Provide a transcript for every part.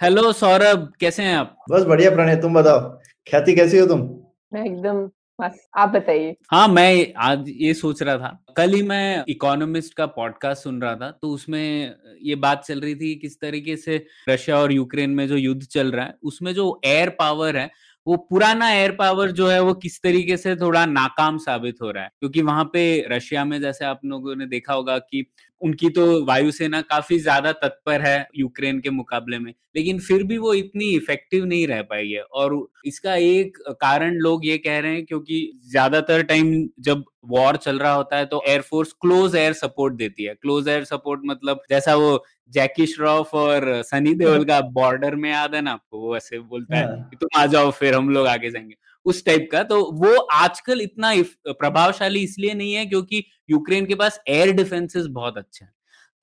Hello Saurabh कैसे हैं आप? बस बढ़िया प्रणय तुम बताओ? ख्याति कैसी हो तुम? मैं एकदम मस्त। आप बताइए। हाँ मैं आज ये सोच रहा था। कल ही मैं इकोनॉमिस्ट का पॉडकास्ट सुन रहा था तो उसमें ये बात चल रही थी किस तरीके से रशिया और यूक्रेन में जो युद्ध चल रहा है उसमें जो एयर पावर है वो पुराना एयर पावर जो है वो किस तरीके से थोड़ा नाकाम साबित हो रहा है? क्योंकि वहाँ पे रशिया में जैसे आप लोगों ने देखा होगा कि उनकी तो वायुसेना काफ़ी ज़्यादा तत्पर है यूक्रेन के मुकाबले में लेकिन फिर भी वो इतनी इफ़ेक्टिव नहीं रह पाई है। और इसका एक कारण लोग ये कह रहे हैं क्योंकि ज़्यादातर टाइम जब वॉर चल रहा होता है तो एयरफोर्स क्लोज एयर सपोर्ट देती है। क्लोज एयर सपोर्ट मतलब जैसा वो जैकी श्रॉफ और सनी देओल का बॉर्डर में याद है ना आपको? वो ऐसे बोलता है हाँ। कि तुम आ जाओ फिर हम लोग आगे जाएँगे। उस टाइप का। तो वो आजकल इतना प्रभावशाली इसलिए नहीं है क्योंकि यूक्रेन के पास एयर डिफेंसेस बहुत अच्छे हैं।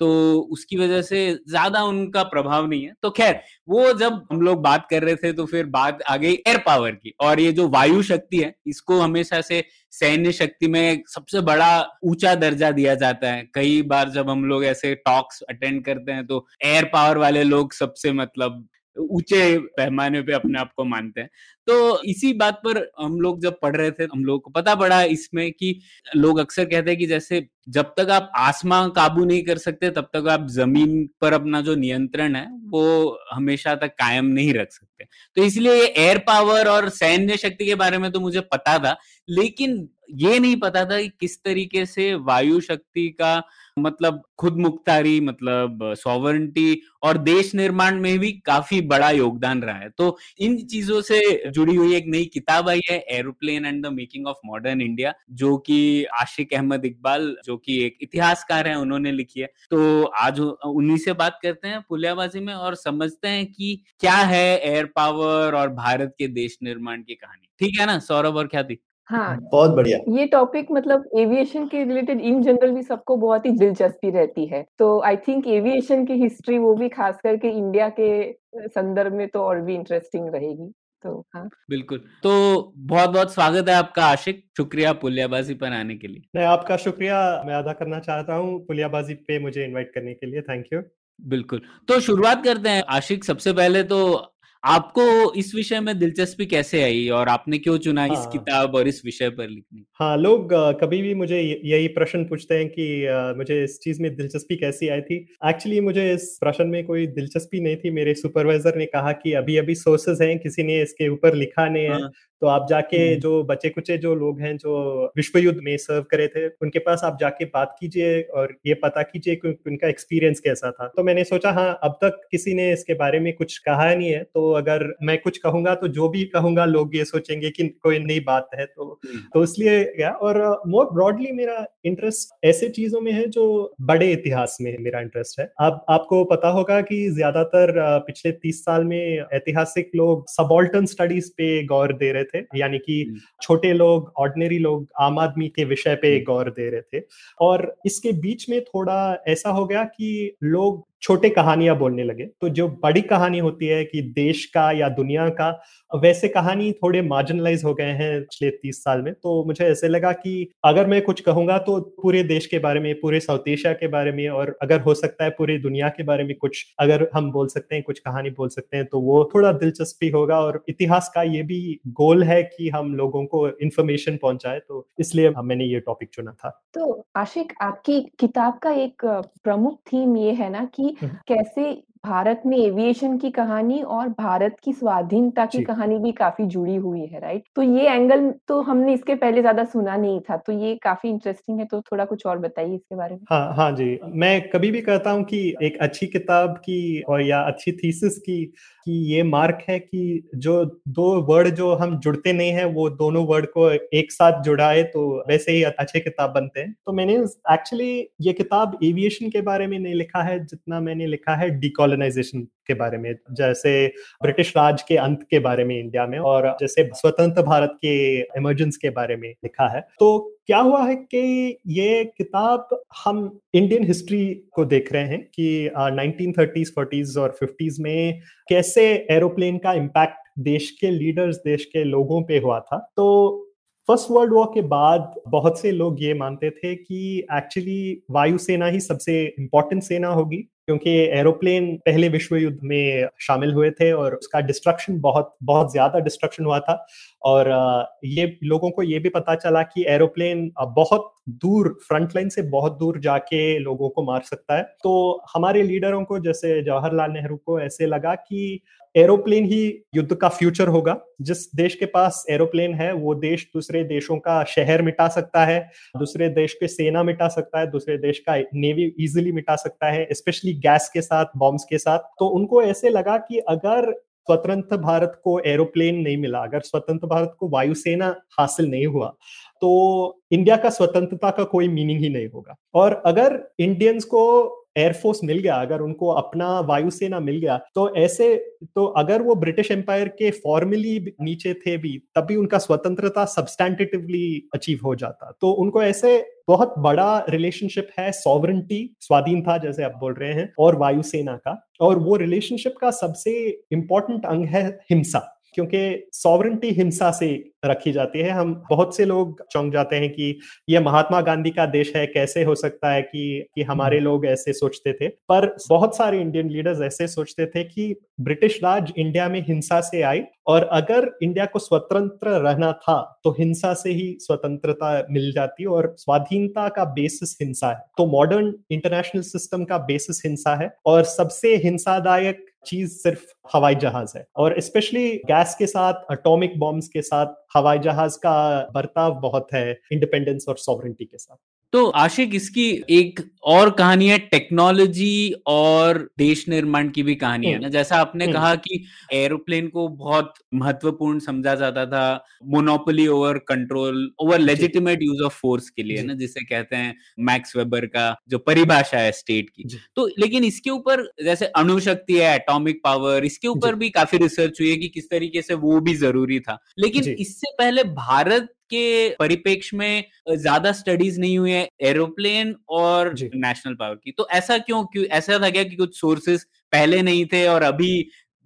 तो उसकी वजह से ज़्यादा उनका प्रभाव नहीं है। तो खैर, वो जब हम लोग बात कर रहे थे तो फिर बात आ गई एयर पावर की और ये जो वायु शक्ति है, इसको हमेशा से सैन्य शक्ति में सबसे बड़ा ऊँचा दर्जा दिया जाता है। कई बार जब हम लोग ऐसे टॉक्स अटेंड करते हैं तो एयर पावर वाले लोग सबसे मतलब ऊँचे पैमाने पे अपने आप को मानते हैं। तो इसी बात पर हम लोग जब पढ़ रहे थे, हम लोग को पता पड़ा इसमें कि लोग अक्सर कहते हैं कि जैसे जब तक आप आसमां काबू नहीं कर सकते, तब तक आप ज़मीन पर अपना जो नियंत्रण है, वो हमेशा तक कायम नहीं रख सकते। तो इसलिए ये एयर पावर और सैन्य शक्ति के बारे में तो मुझे पता था, लेकिन ये नहीं पता था कि किस तरीके से वायु शक्ति का मतलब खुद मुख्तारी मतलब सॉवरेंटी और देश निर्माण में भी काफ़ी बड़ा योगदान रहा है। तो इन चीज़ों से जुड़ी हुई एक नई किताब आई है aeroplane and the making of modern India जो कि आशिक अहमद इकबाल जो कि एक इतिहासकार है उन्होंने लिखी है। तो आज उन्हीं से बात करते हैं पुलियाबाजी में और समझते हैं कि क्या है एयर पावर और भारत के देश निर्माण की कहानी। ठीक है ना सौरभ और ख्याति? हाँ। बहुत बढ़िया। ये टॉपिक मतलब एविएशन के रिलेटेड इन जनरल भी सबको बहुत ही दिलचस्पी रहती है। तो आई थिंक एविएशन की हिस्ट्री वो भी खास करके इंडिया के संदर्भ में तो और भी इंटरेस्टिंग रहेगी। तो हाँ। बिल्कुल। तो बहुत बहुत स्वागत है आपका आशिक शुक्रिया पुलियाबाजी पर आने के लिए। मैं आपका शुक्रिया मैं अदा करना चाहता हूँ पुलियाबाजी पे मुझे इनवाइट करने के लिए थैंक यू बिल्कुल। तो शुरुआत करते हैं आशिक सबसे पहले तो आपको इस विषय में दिलचस्पी कैसे आई और आपने क्यों चुना हाँ, इस। किताब और इस विषय पर लिखने हाँ लोग कभी भी मुझे यही प्रश्न पूछते हैं कि मुझे इस चीज़ में दिलचस्पी कैसी आई थी एक्चुअली मुझे इस प्रश्न में कोई दिलचस्पी नहीं थी मेरे सुपरवाइजर ने कहा कि अभी अभी सोर्सेज हैं किसी ने इसके ऊपर लिखा नहीं है हाँ। तो आप जाके हम्म। जो बचे कुचे जो लोग हैं जो विश्व युद्ध में सर्व करे थे उनके पास आप जाके बात कीजिए और ये पता कीजिए कि उनका एक्सपीरियंस कैसा था। तो मैंने सोचा हाँ अब तक किसी ने इसके बारे में कुछ कहा नहीं है तो अगर मैं कुछ कहूँगा तो जो भी कहूँगा लोग ये सोचेंगे कि कोई नई बात है तो तो इसलिए गया। और मोर ब्रॉडली मेरा इंटरेस्ट ऐसे चीज़ों में है जो बड़े इतिहास में मेरा इंटरेस्ट है। आप आपको पता होगा कि ज़्यादातर पिछले तीस साल में ऐतिहासिक लोग सबॉल्टन स्टडीज़ पे गौर दे रहे थे यानी कि। छोटे लोग ऑर्डनरी लोग आम आदमी के विषय पे। गौर दे रहे थे और इसके बीच में थोड़ा ऐसा हो गया कि लोग छोटे कहानियाँ बोलने लगे। तो जो बड़ी कहानी होती है कि देश का या दुनिया का, वैसे कहानी थोड़े मार्जिनलाइज हो गए हैं पिछले तीस साल में। तो मुझे ऐसे लगा कि अगर मैं कुछ कहूँगा तो पूरे देश के बारे में, पूरे साउथ एशिया के बारे में और अगर हो सकता है पूरी दुनिया के बारे में कुछ अगर हम बोल सकते हैं, कुछ कहानी बोल सकते हैं तो वो थोड़ा दिलचस्पी होगा और इतिहास का ये भी गोल है कि हम लोगों को इन्फॉर्मेशन पहुँचाए। तो इसलिए मैंने ये टॉपिक चुना था। तो आशिक, आपकी किताब का एक प्रमुख थीम ये है ना कि हम्म। कैसे भारत में एविएशन की कहानी और भारत की स्वाधीनता की कहानी भी काफ़ी जुड़ी हुई है, राइट? तो ये एंगल तो हमने इसके पहले ज़्यादा सुना नहीं था, तो ये काफ़ी इंटरेस्टिंग है, तो थोड़ा कुछ और बताइए इसके बारे में। हाँ, हाँ जी। मैं कभी भी कहता हूँ कि एक अच्छी किताब की और या अच्छी थीसिस की कि ये मार्क है कि जो दो वर्ड जो हम जुड़ते नहीं है वो दोनों वर्ड को एक साथ जुड़ाए तो वैसे ही अच्छे किताब बनते हैं तो मैंने एक्चुअली ये किताब एविएशन के बारे में नहीं लिखा है जितना मैंने लिखा है डिकोलोनाइजेशन के बारे में, जैसे ब्रिटिश राज के अंत के बारे में इंडिया में और जैसे स्वतंत्र भारत के इमरजेंस के बारे में लिखा है। तो क्या हुआ है कि ये किताब हम इंडियन हिस्ट्री को देख रहे हैं कि नाइनटीन थर्टीज फोर्टीज और फिफ्टीज में कैसे एरोप्लेन का इम्पैक्ट देश के लीडर्स देश के लोगों पे हुआ था। तो फ़र्स्ट वर्ल्ड वॉर के बाद बहुत से लोग ये मानते थे कि एक्चुअली वायुसेना ही सबसे इम्पोर्टेंट सेना होगी। क्योंकि एरोप्लेन पहले विश्व युद्ध में शामिल हुए थे और उसका डिस्ट्रक्शन बहुत बहुत ज़्यादा डिस्ट्रक्शन हुआ था। और ये लोगों को ये भी पता चला कि एरोप्लेन बहुत दूर फ्रंटलाइन से बहुत दूर जाके लोगों को मार सकता है। तो हमारे लीडरों को जैसे जवाहरलाल नेहरू को ऐसे लगा कि एरोप्लेन ही युद्ध का फ्यूचर होगा। जिस देश के पास एरोप्लेन है, वो देश दूसरे देशों का शहर मिटा सकता है, दूसरे देश के सेना मिटा सकता है, दूसरे देश का नेवी इजिली मिटा सकता है स्पेशली गैस के साथ बॉम्ब्स के साथ। तो उनको ऐसे लगा कि अगर स्वतंत्र भारत को एरोप्लेन नहीं मिला, अगर स्वतंत्र भारत को वायुसेना हासिल नहीं हुआ तो इंडिया का स्वतंत्रता का कोई मीनिंग ही नहीं होगा। और अगर इंडियंस को एयरफोर्स मिल गया, अगर उनको अपना वायुसेना मिल गया तो ऐसे तो अगर वो ब्रिटिश एम्पायर के फॉर्मली नीचे थे भी, तभी उनका स्वतंत्रता सब्सटैंटिवली अचीव हो जाता। तो उनको ऐसे बहुत बड़ा रिलेशनशिप है सॉवरेंटी स्वाधीन था, जैसे आप बोल रहे हैं, और वायुसेना का, और वो रिलेशनशिप का सबसे इंपॉर्टेंट अंग है हिंसा। क्योंकि सॉवरेंटी हिंसा से रखी जाती है। हम बहुत से लोग चौंक जाते हैं कि यह महात्मा गांधी का देश है कैसे हो सकता है कि कि हमारे लोग ऐसे सोचते थे? पर बहुत सारे इंडियन लीडर्स ऐसे सोचते थे कि ब्रिटिश राज इंडिया में हिंसा से आई और अगर इंडिया को स्वतंत्र रहना था तो हिंसा से ही स्वतंत्रता मिल जाती और स्वाधीनता का बेसिस हिंसा है। तो मॉडर्न इंटरनेशनल सिस्टम का बेसिस हिंसा है और सबसे हिंसादायक चीज़ सिर्फ़ हवाई जहाज़ है। और स्पेशली गैस के साथ अटोमिक बॉम्ब के साथ, हवाई जहाज़ का बर्ताव बहुत है इंडिपेंडेंस और सॉवरेंटी के साथ। तो आशिक इसकी एक और कहानी है टेक्नोलॉजी और देश निर्माण की भी कहानी है हम्म। ना? जैसा आपने हम्म। कहा कि एरोप्लेन को बहुत महत्वपूर्ण समझा जाता था monopoly over control over legitimate use of force के लिए ना? जिसे कहते हैं मैक्स वेबर का जो परिभाषा है स्टेट की। तो लेकिन इसके ऊपर जैसे अणुशक्ति है एटॉमिक पावर इसके ऊपर भी काफ़ी रिसर्च हुई है कि किस तरीके से वो भी ज़रूरी था। लेकिन इससे पहले भारत के परिपेक्ष में ज़्यादा स्टडीज़ नहीं हुई है एरोप्लेन और नेशनल पावर की। तो ऐसा क्यों क्यों ऐसा था क्या कि कुछ सोर्सेस पहले नहीं थे और अभी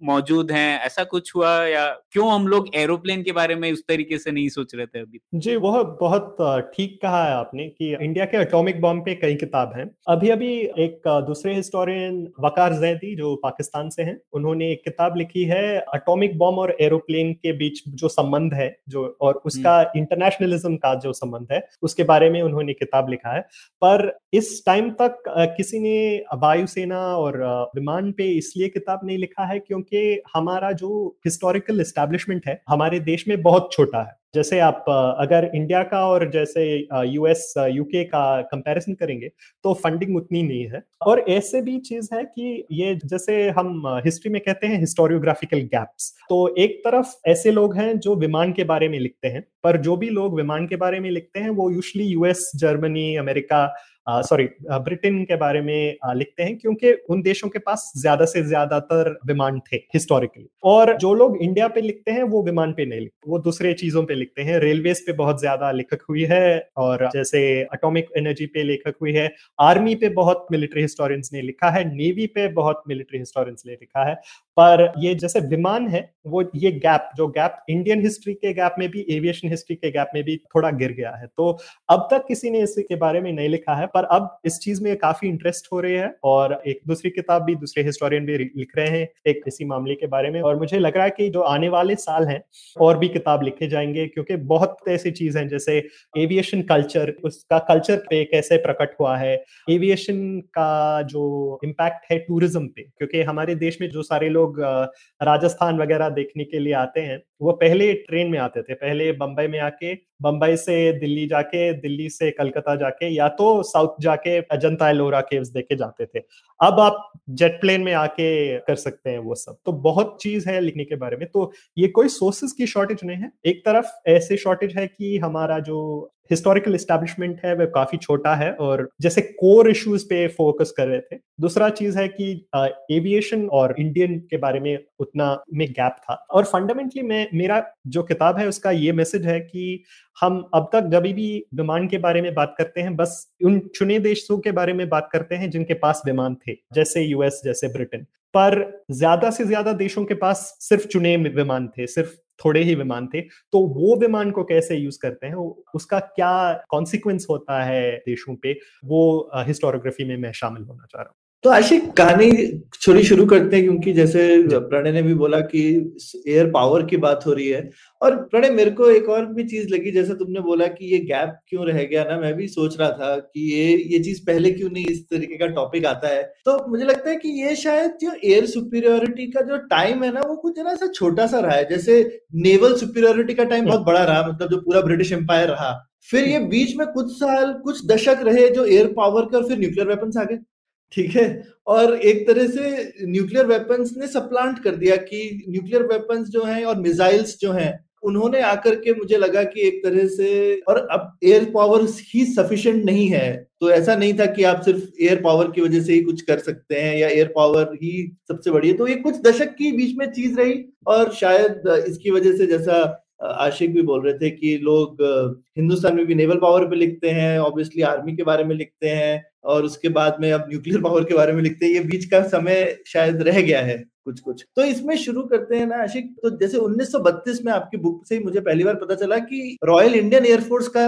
मौजूद हैं? ऐसा कुछ हुआ या क्यों हम लोग एरोप्लेन के बारे में उस तरीके से नहीं सोच रहे थे अभी? जी वह बहुत ठीक कहा है आपने कि इंडिया के एटॉमिक बॉम्ब पे कई किताब हैं। अभी अभी एक दूसरे हिस्टोरियन वकार जैदी जो पाकिस्तान से हैं उन्होंने एक किताब लिखी है अटोमिक बॉम्ब और एरोप्लेन के बीच जो संबंध है जो और उसका इंटरनेशनलिज्म हम्म। का जो संबंध है उसके बारे में उन्होंने किताब लिखा है। पर इस टाइम तक किसी ने वायुसेना और विमान पे इसलिए किताब नहीं लिखा है क्योंकि कि हमारा जो हिस्टोरिकल एस्टेब्लिशमेंट है, हमारे देश में बहुत छोटा है। जैसे आप अगर इंडिया का और जैसे यूएस यूके का कंपैरिजन करेंगे तो फंडिंग उतनी नहीं है। और ऐसे भी चीज़ है कि ये जैसे हम हिस्ट्री में कहते हैं हिस्टोरियोग्राफिकल गैप्स तो एक तरफ़ ऐसे लोग हैं जो विमान के बारे में लिखते हैं, पर जो भी लोग विमान के बारे में लिखते हैं, वो usually US Germany America sorry Britain के बारे में लिखते हैं क्योंकि उन देशों के पास ज़्यादा से ज़्यादातर विमान थे हिस्टोरिकली और जो लोग इंडिया पे लिखते हैं, वो विमान पे नहीं लिखते। वो दूसरे चीज़ों पे लिखते हैं। रेलवेज पे बहुत ज़्यादा लेखक हुई है और जैसे अटोमिक एनर्जी पे लेखक हुई है। आर्मी पे बहुत मिलिट्री हिस्टोरियंस ने लिखा है। नेवी पे बहुत मिलिट्री हिस्टोरियंस ने लिखा है। पर ये जैसे विमान है, वो ये गैप जो गैप इंडियन हिस्ट्री के गैप में भी एविएशन हिस्ट्री के गैप में भी थोड़ा गिर गया है। तो अब तक किसी ने इसके बारे में नहीं लिखा है। पर अब इस चीज़ में काफ़ी इंटरेस्ट हो रही है और एक दूसरी किताब भी दूसरे हिस्टोरियन भी लिख रहे हैं एक इसी मामले के बारे में। और मुझे लग रहा है कि जो आने वाले साल हैं, और भी किताब लिखे जाएँगे, क्योंकि बहुत ऐसी चीज़ हैं, जैसे एविएशन कल्चर उसका कल्चर पे कैसे प्रकट हुआ है। एविएशन का जो इम्पैक्ट है टूरिज़्म पे, क्योंकि हमारे देश में जो सारे लोग राजस्थान वगैरह देखने के लिए आते हैं, वो पहले ट्रेन में आते थे, पहले बम्बई में आके बम्बई से दिल्ली जाके, दिल्ली से कलकत्ता जाके, या तो साउथ जाके अजंता एलोरा केव्स देखे जाते थे। अब आप जेट प्लेन में आके कर सकते हैं वो सब। तो बहुत चीज़ है लिखने के बारे में। तो ये कोई सोर्सेज की शॉर्टेज नहीं है। एक तरफ़ ऐसे शॉर्टेज है कि हमारा जो हिस्टोरिकल इस्टेब्लिशमेंट है, वह काफ़ी छोटा है और जैसे कोर इश्यूज़ पे फोकस कर रहे थे। दूसरा चीज़ है कि एविएशन और इंडियन के बारे में उतना में गैप था। और फंडामेंटली मैं, मेरा जो किताब है उसका ये मैसेज है कि हम अब तक जब भी विमान के बारे में बात करते हैं, बस उन चुने देशों के बारे में बात करते हैं जिनके पास विमान थे, जैसे यूएस जैसे ब्रिटेन पर ज़्यादा से ज़्यादा देशों के पास सिर्फ़ चुने विमान थे, सिर्फ़ थोड़े ही विमान थे। तो वो विमान को कैसे यूज़ करते हैं उसका क्या कॉन्सिक्वेंस होता है देशों पे, वो हिस्टोरियोग्राफी में मैं शामिल होना चाह रहा हूँ। तो आशिक कहानी छोड़ी शुरू करते हैं क्योंकि जैसे प्रणय ने भी बोला कि एयर पावर की बात हो रही है। और प्रणय मेरे को एक और भी चीज़ लगी जैसे तुमने बोला कि ये गैप क्यों रह गया ना मैं भी सोच रहा था कि ये ये चीज़ पहले क्यों नहीं इस तरीके का टॉपिक आता है। तो मुझे लगता है कि ये शायद जो एयर सुपीरियोरिटी का जो टाइम है ना वो कुछ ना सा छोटा सा रहा है। जैसे नेवल सुपीरियोरिटी का टाइम बहुत बड़ा रहा मतलब जो पूरा ब्रिटिश एम्पायर रहा। फिर ये बीच में कुछ साल कुछ दशक रहे जो एयर पावर का और फिर न्यूक्लियर वेपन्स आ गए। ठीक है? और एक तरह से न्यूक्लियर वेपन्स ने सप्लांट कर दिया कि न्यूक्लियर वेपन्स जो हैं और मिसाइल्स जो हैं, उन्होंने आकर के मुझे लगा कि एक तरह से और अब एयर पावर ही सफिशिएंट नहीं है। तो ऐसा नहीं था कि आप सिर्फ़ एयर पावर की वजह से ही कुछ कर सकते हैं या एयर पावर ही सबसे बड़ी है। तो ये कुछ दशक की बीच में चीज़ रही और शायद इसकी वजह से जैसा आशिक भी बोल रहे थे कि लोग हिंदुस्तान में भी नेवल पावर पे लिखते हैं ऑब्वियसली आर्मी के बारे में लिखते हैं। और उसके बाद में अब न्यूक्लियर पावर के बारे में लिखते हैं ये बीच का समय शायद रह गया है कुछ कुछ तो इसमें शुरू करते हैं ना आशिक तो जैसे 1932 में आपकी बुक से ही मुझे पहली बार पता चला कि रॉयल इंडियन एयरफोर्स का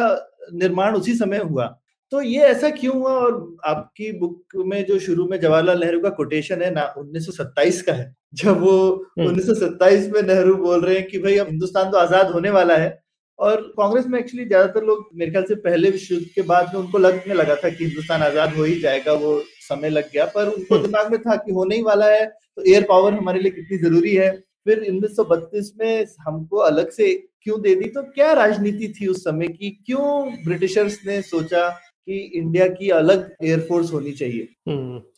निर्माण उसी समय हुआ तो ये ऐसा क्यों हुआ और आपकी बुक में जो शुरू में जवाहरलाल नेहरू का कोटेशन है ना 1927 का है जब वो 1927 हम्म। में नेहरू बोल रहे हैं कि भाई अब हिंदुस्तान तो आज़ाद होने वाला है और कांग्रेस में एक्चुअली ज़्यादातर लोग मेरे ख्याल से पहले विश्व युद्ध के बाद में उनको लगने लगा था कि हिंदुस्तान आज़ाद हो ही जाएगा वो समय लग गया। पर उनको हम्म। दिमाग में था कि होने ही वाला है तो एयर पावर हमारे लिए कितनी ज़रूरी है। फिर उन्नीस सौ बत्तीस में हमको अलग से क्यों दे दी? तो क्या राजनीति थी उस समय की? क्यों ब्रिटिशर्स ने सोचा कि इंडिया की अलग एयरफोर्स होनी चाहिए?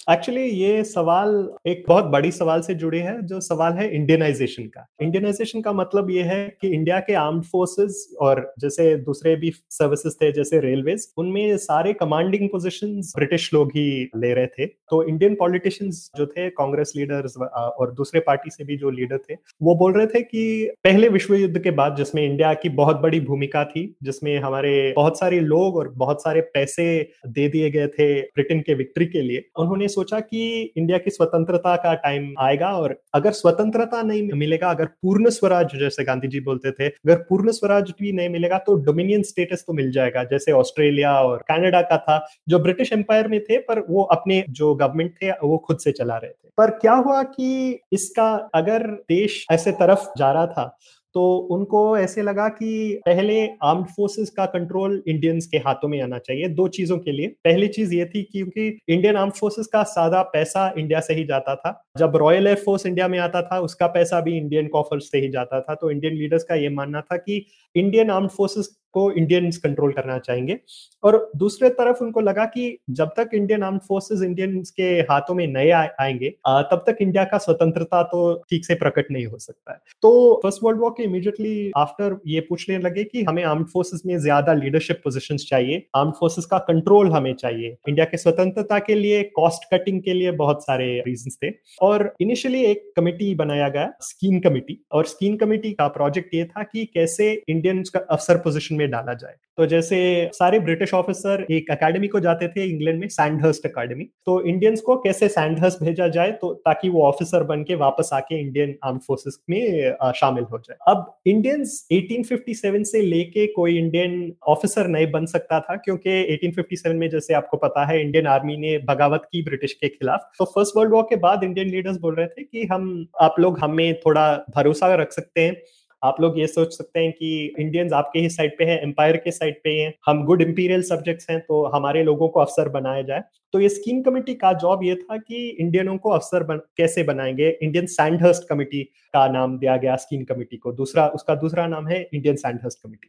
एक्चुअली ये सवाल एक बहुत बड़ी सवाल से जुड़े है, जो सवाल है इंडियनाइजेशन का। इंडियनाइजेशन का मतलब ये है कि इंडिया के आर्म्ड फोर्सेस और जैसे दूसरे भी सर्विसेज़ थे, जैसे रेलवेज उनमें सारे कमांडिंग पोजीशंस ब्रिटिश लोग ही ले रहे थे। तो इंडियन पॉलिटिशियंस जो थे कांग्रेस लीडर्स और दूसरे पार्टी से भी जो लीडर थे, वो बोल रहे थे कि पहले विश्व युद्ध के बाद जिसमें इंडिया की बहुत बड़ी भूमिका थी, जिसमें हमारे बहुत सारे लोग और बहुत सारे पैसे दे दिए गए थे ब्रिटेन के विक्ट्री के लिए, उन्होंने सोचा कि इंडिया की स्वतंत्रता का टाइम आएगा और अगर स्वतंत्रता नहीं मिलेगा, अगर पूर्ण स्वराज, जैसे गांधी जी बोलते थे, अगर पूर्ण स्वराज भी नहीं मिलेगा तो डोमिनियन स्टेटस तो मिल जाएगा। जैसे ऑस्ट्रेलिया और कनाडा का था, जो ब्रिटिश एम्पायर में थे, पर वो अपने जो गवर्नमेंट थे, वो खुद से चला रहे थे। पर क्या हुआ कि इसका अगर देश ऐसे तरफ़ जा रहा था तो उनको ऐसे लगा कि पहले आर्म्ड फोर्सेस का कंट्रोल इंडियंस के हाथों में आना चाहिए, दो चीज़ों के लिए। पहली चीज़ ये थी क्योंकि इंडियन आर्म्ड फोर्सेस का सादा पैसा इंडिया से ही जाता था। जब रॉयल एयरफोर्स इंडिया में आता था, उसका पैसा भी इंडियन कॉफर्स से ही जाता था। तो इंडियन लीडर्स का ये मानना था कि इंडियन आर्म्ड फोर्सेस को इंडियंस कंट्रोल करना चाहेंगे। और दूसरे तरफ़ उनको लगा कि जब तक इंडियन आर्म फोर्सेस इंडियंस के हाथों में नए आएँगे तब तक इंडिया का स्वतंत्रता तो ठीक से प्रकट नहीं हो सकता है। तो फ़र्स्ट वर्ल्ड वॉर के इमीडिएटली आफ्टर ये पूछने लगे कि हमें आर्म फोर्सेस में ज़्यादा लीडरशिप पोजिशन चाहिए आर्म फोर्सेस का कंट्रोल हमें चाहिए। इंडिया के स्वतंत्रता के लिए कॉस्ट कटिंग के लिए बहुत सारे रीजन थे। और इनिशियली एक कमिटी बनाया गया स्कीम कमिटी और स्कीम कमिटी का प्रोजेक्ट ये था कि कैसे इंडियन अफसर पोजिशन में में डाला जाए। तो जैसे सारे ब्रिटिश ऑफिसर एक एकेडमी को जाते थे इंग्लैंड में सैंडहर्स्ट एकेडमी तो इंडियंस को कैसे सैंडहर्स्ट भेजा जाए तो ताकि वो ऑफिसर बन के वापस आके इंडियन आर्म फोर्सेस में शामिल हो जाए। अब इंडियंस 1857 से लेके कोई इंडियन ऑफिसर नहीं बन सकता था, क्योंकि 1857 में जैसे आपको पता है इंडियन आर्मी ने बगावत की ब्रिटिश के खिलाफ। तो फ़र्स्ट वर्ल्ड वॉर के बाद इंडियन लीडर्स बोल रहे थे कि हम, आप लोग हमें थोड़ा भरोसा रख सकते हैं। आप लोग ये सोच सकते हैं कि इंडियंस आपके ही साइड पे हैं एम्पायर के साइड पे हैं हम गुड इंपीरियल सब्जेक्ट्स हैं तो हमारे लोगों को अफसर बनाया जाए। तो ये स्कीम कमेटी का जॉब ये था कि इंडियनों को अफसर बन, कैसे बनाएँगे? इंडियन सैंडहर्स्ट कमेटी का नाम दिया गया स्कीम कमेटी को। दूसरा उसका दूसरा नाम है इंडियन सैंडहर्स्ट कमेटी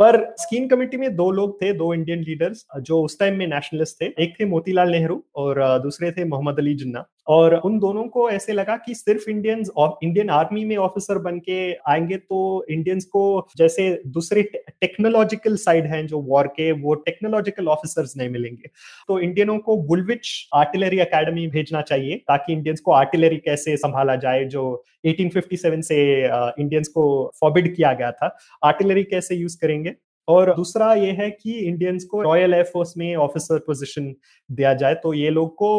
पर स्कीम कमेटी में दो लोग थे दो इंडियन लीडर्स जो उस टाइम में नेशनलिस्ट थे। एक थे मोतीलाल नेहरू और दूसरे थे मोहम्मद अली जिन्ना। और उन दोनों को ऐसे लगा कि सिर्फ़ इंडियंस इंडियन आर्मी में ऑफिसर बन के आएँगे तो इंडियंस को जैसे दूसरे टेक्नोलॉजिकल साइड हैं जो वॉर के, वो टेक्नोलॉजिकल ऑफिसर्स नहीं मिलेंगे। तो इंडियनों को बुलविच आर्टिलरी अकेडमी भेजना चाहिए, ताकि इंडियंस को आर्टिलरी कैसे संभाला जाए, जो 1857 से इंडियंस को फॉरबिड किया गया था। आर्टिलरी कैसे यूज़ करेंगे? और दूसरा ये है कि इंडियंस को रॉयल एयरफोर्स में ऑफिसर पोजीशन दिया जाए तो ये लोग को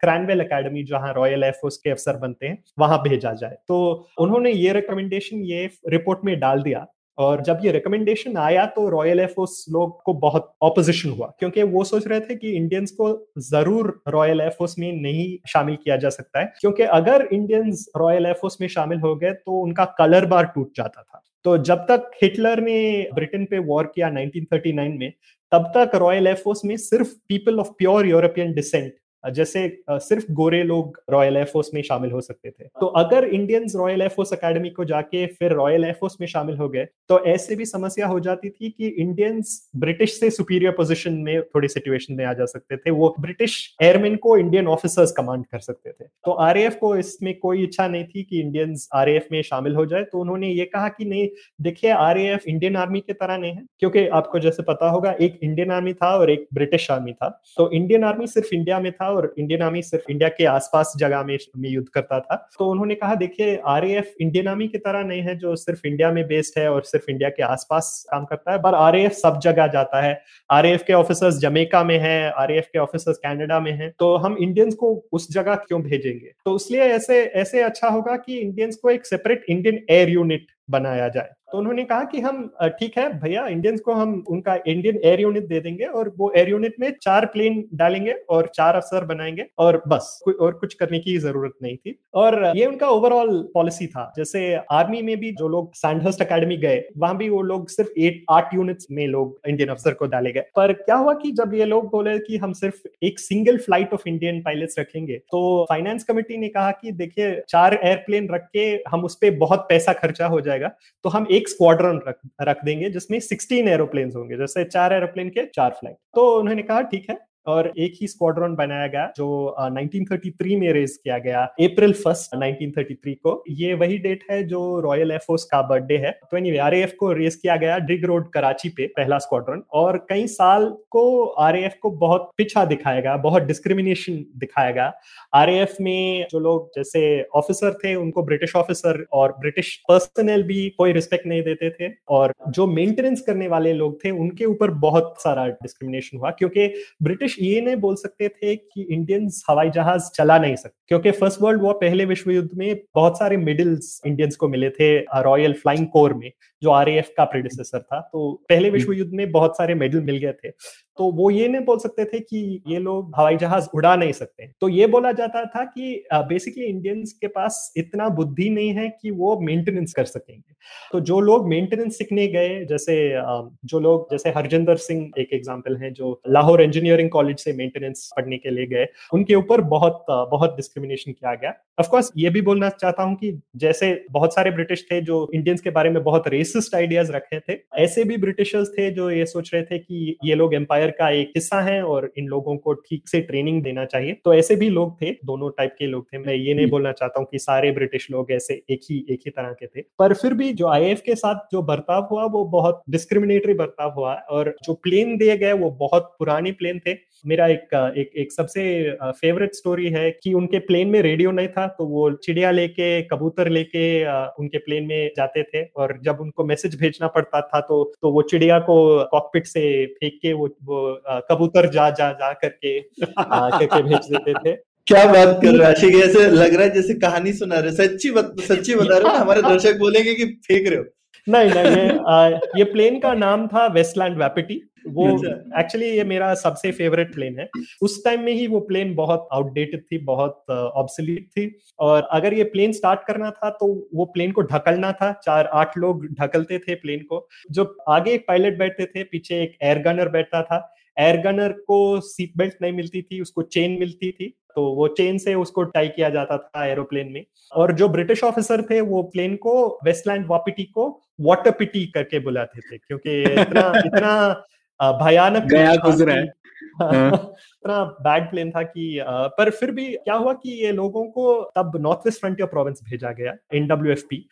क्रैनवेल एकेडमी जहाँ रॉयल एयरफोर्स के अफसर बनते हैं, वहाँ भेजा जाए। तो उन्होंने ये रिकमेंडेशन ये रिपोर्ट में डाल दिया और जब ये रिकमेंडेशन आया तो रॉयल एयरफोर्स लोग को बहुत ऑपोजिशन हुआ, क्योंकि वो सोच रहे थे कि इंडियंस को ज़रूर रॉयल एयरफोर्स में नहीं शामिल किया जा सकता है, क्योंकि अगर इंडियंस रॉयल एयरफोर्स में शामिल हो गए तो उनका कलर बार टूट जाता था। तो जब तक हिटलर ने ब्रिटेन पे वॉर किया 1939 में, तब तक रॉयल एयरफोर्स में सिर्फ़ people of pure European descent जैसे सिर्फ़ गोरे लोग रॉयल एयरफोर्स में शामिल हो सकते थे। तो अगर इंडियंस रॉयल एयरफोर्स अकेडमी को जाके फिर रॉयल एयरफोर्स में शामिल हो गए तो ऐसे भी समस्या हो जाती थी कि इंडियंस ब्रिटिश से सुपीरियर पोजिशन में थोड़ी सिचुएशन में आ जा सकते थे। वो ब्रिटिश एयरमैन को इंडियन ऑफिसर्स कमांड कर सकते थे। तो आर को इसमें कोई इच्छा नहीं थी कि इंडियंस आर में शामिल हो जाए। तो उन्होंने ये कहा कि नहीं, देखिए आर इंडियन आर्मी की तरह नहीं है। क्योंकि आपको जैसे पता होगा, एक इंडियन आर्मी था और एक ब्रिटिश आर्मी था। तो इंडियन आर्मी सिर्फ़ इंडिया में था और इंडियन आर्मी सिर्फ़ इंडिया के आसपास जगह में, में युद्ध करता था। तो उन्होंने कहा देखिए आर इंडियन आर्मी की तरह नहीं है जो सिर्फ़ इंडिया में बेस्ड है और सिर्फ़ इंडिया के आसपास काम करता है पर आर सब जगह जाता है। आर के ऑफिसर्स जमेका में है आर के ऑफिसर्स कैनेडा में है तो हम इंडियंस को उस जगह क्यों भेजेंगे? तो इसलिए ऐसे ऐसे अच्छा होगा कि इंडियंस को एक सेपरेट इंडियन एयर यूनिट बनाया जाए। तो उन्होंने कहा कि हम ठीक है भैया इंडियंस को हम उनका इंडियन एयर यूनिट दे देंगे और वो एयर यूनिट में चार प्लेन डालेंगे और चार अफसर बनाएँगे और बस और कुछ करने की ज़रूरत नहीं थी। और ये उनका ओवरऑल पॉलिसी था। जैसे आर्मी में भी जो लोग सैंडहर्स्ट अकेडमी गए, वहाँ भी वो लोग सिर्फ़ एट आठ यूनिट्स में लोग इंडियन अफसर को डाले गए। पर क्या हुआ कि जब ये लोग बोले कि हम सिर्फ़ एक single flight of Indian pilots रखेंगे तो फाइनेंस कमेटी ने कहा कि देखिए, चार एयरप्लेन रख के हम उस पर बहुत पैसा खर्चा हो जाएगा तो हम एक स्क्वाड्रन रख रख देंगे जिसमें 16 एरोप्लेन होंगे, जैसे चार एरोप्लेन के चार फ़्लाइट तो उन्होंने कहा, ठीक है और एक ही स्क्वाड्रॉन बनाया गया, जो 1933 में रेज किया गया अप्रैल फ़र्स्ट 1933 को। ये वही डेट है जो रॉयल एयरफोर्स का बर्थडे है। तो एनीवे आरएएफ को रेज किया गया ड्रिग रोड कराची पे, पहला स्क्वाड्रन और कई साल को आरएएफ को बहुत पिछा दिखाया गया, बहुत डिस्क्रिमिनेशन दिखाया गया। आरएएफ में जो लोग जैसे ऑफिसर थे, उनको ब्रिटिश ऑफिसर और ब्रिटिश पर्सनल भी कोई रिस्पेक्ट नहीं देते थे। और जो मेंटेनेंस करने वाले लोग थे, उनके ऊपर बहुत सारा डिस्क्रिमिनेशन हुआ, क्योंकि ब्रिटिश ब्रिटिश ये नहीं बोल सकते थे कि इंडियंस हवाई जहाज़ चला नहीं सकते क्योंकि फ़र्स्ट वर्ल्ड वॉर पहले विश्व युद्ध में बहुत सारे मेडल्स इंडियंस को मिले थे रॉयल फ्लाइंग कोर में जो आर का प्रेडिसेसर था। तो पहले विश्व युद्ध में बहुत सारे मेडल मिल गए थे। तो वो ये नहीं बोल सकते थे कि ये लोग हवाई जहाज़ उड़ा नहीं सकते। तो ये बोला जाता था कि बेसिकली इंडियंस के पास इतना बुद्धि नहीं है कि वो मेंटेनेंस कर सकेंगे। तो जो लोग मेंटेनेंस सीखने गए, जैसे जो लोग, जैसे हरजिंदर सिंह एक एग्ज़ाम्पल है, जो लाहौर इंजीनियरिंग कॉलेज से मेंटेनेंस पढ़ने के लिए गए, उनके ऊपर बहुत बहुत डिस्क्रिमिनेशन किया गया। ऑफकोर्स ये भी बोलना चाहता हूँ कि जैसे बहुत सारे ब्रिटिश थे जो इंडियंस के बारे में बहुत रेसिस्ट आइडियाज़ रखे थे ऐसे भी ब्रिटिशर्स थे जो ये सोच रहे थे कि ये लोग एम्पायर का एक हिस्सा है और इन लोगों को ठीक से ट्रेनिंग देना चाहिए। तो ऐसे भी लोग थे दोनों टाइप के लोग थे। मैं ये नहीं बोलना चाहता हूँ कि सारे ब्रिटिश लोग ऐसे एक ही एक ही तरह के थे। पर फिर भी जो आई के साथ जो बर्ताव हुआ वो बहुत डिस्क्रिमिनेटरी बर्ताव हुआ और जो प्लेन दिए गए वो बहुत पुराने प्लेन थे। मेरा एक एक एक सबसे फेवरेट स्टोरी है कि उनके प्लेन में रेडियो नहीं था तो वो चिड़िया लेके कबूतर लेके उनके प्लेन में जाते थे और जब उनको मैसेज भेजना पड़ता था तो तो वो चिड़िया को कॉकपिट से फेंक के वो वो कबूतर जा जा जा करके करके भेज देते थे। क्या बात कर रहे आशिक ऐसे लग रहा है जैसे कहानी सुना रहे सच्ची बत, सच्ची बता रहे हो हमारे दर्शक बोलेंगे कि फेंक रहे हो। नहीं नहीं ये आ, ये प्लेन का नाम था वेस्टलैंड वैपिटी वो एक्चुअली। ये मेरा सबसे फेवरेट प्लेन है। उस टाइम में ही वो प्लेन बहुत आउटडेटेड थी बहुत ऑब्सोलीट थी और अगर ये प्लेन स्टार्ट करना था तो वो प्लेन को ढकलना था। चार आठ लोग ढकलते थे प्लेन को। जो आगे एक पायलट बैठते थे पीछे एक एयर गनर बैठता था। एयर गनर को सीट बेल्ट नहीं मिलती थी उसको चेन मिलती थी। तो वो चेन से उसको टाई किया जाता था एरोप्लेन में। और जो ब्रिटिश ऑफिसर थे वो प्लेन को वेस्टलैंड वापिटी को वाटर पिटी करके बुलाते थे क्योंकि इतना इतना भयानक गया गुजरा है। इतना बैड प्लेन था कि पर फिर भी क्या हुआ कि ये लोगों को तब नॉर्थ वेस्ट फ्रंटियर प्रोविंस भेजा गया एन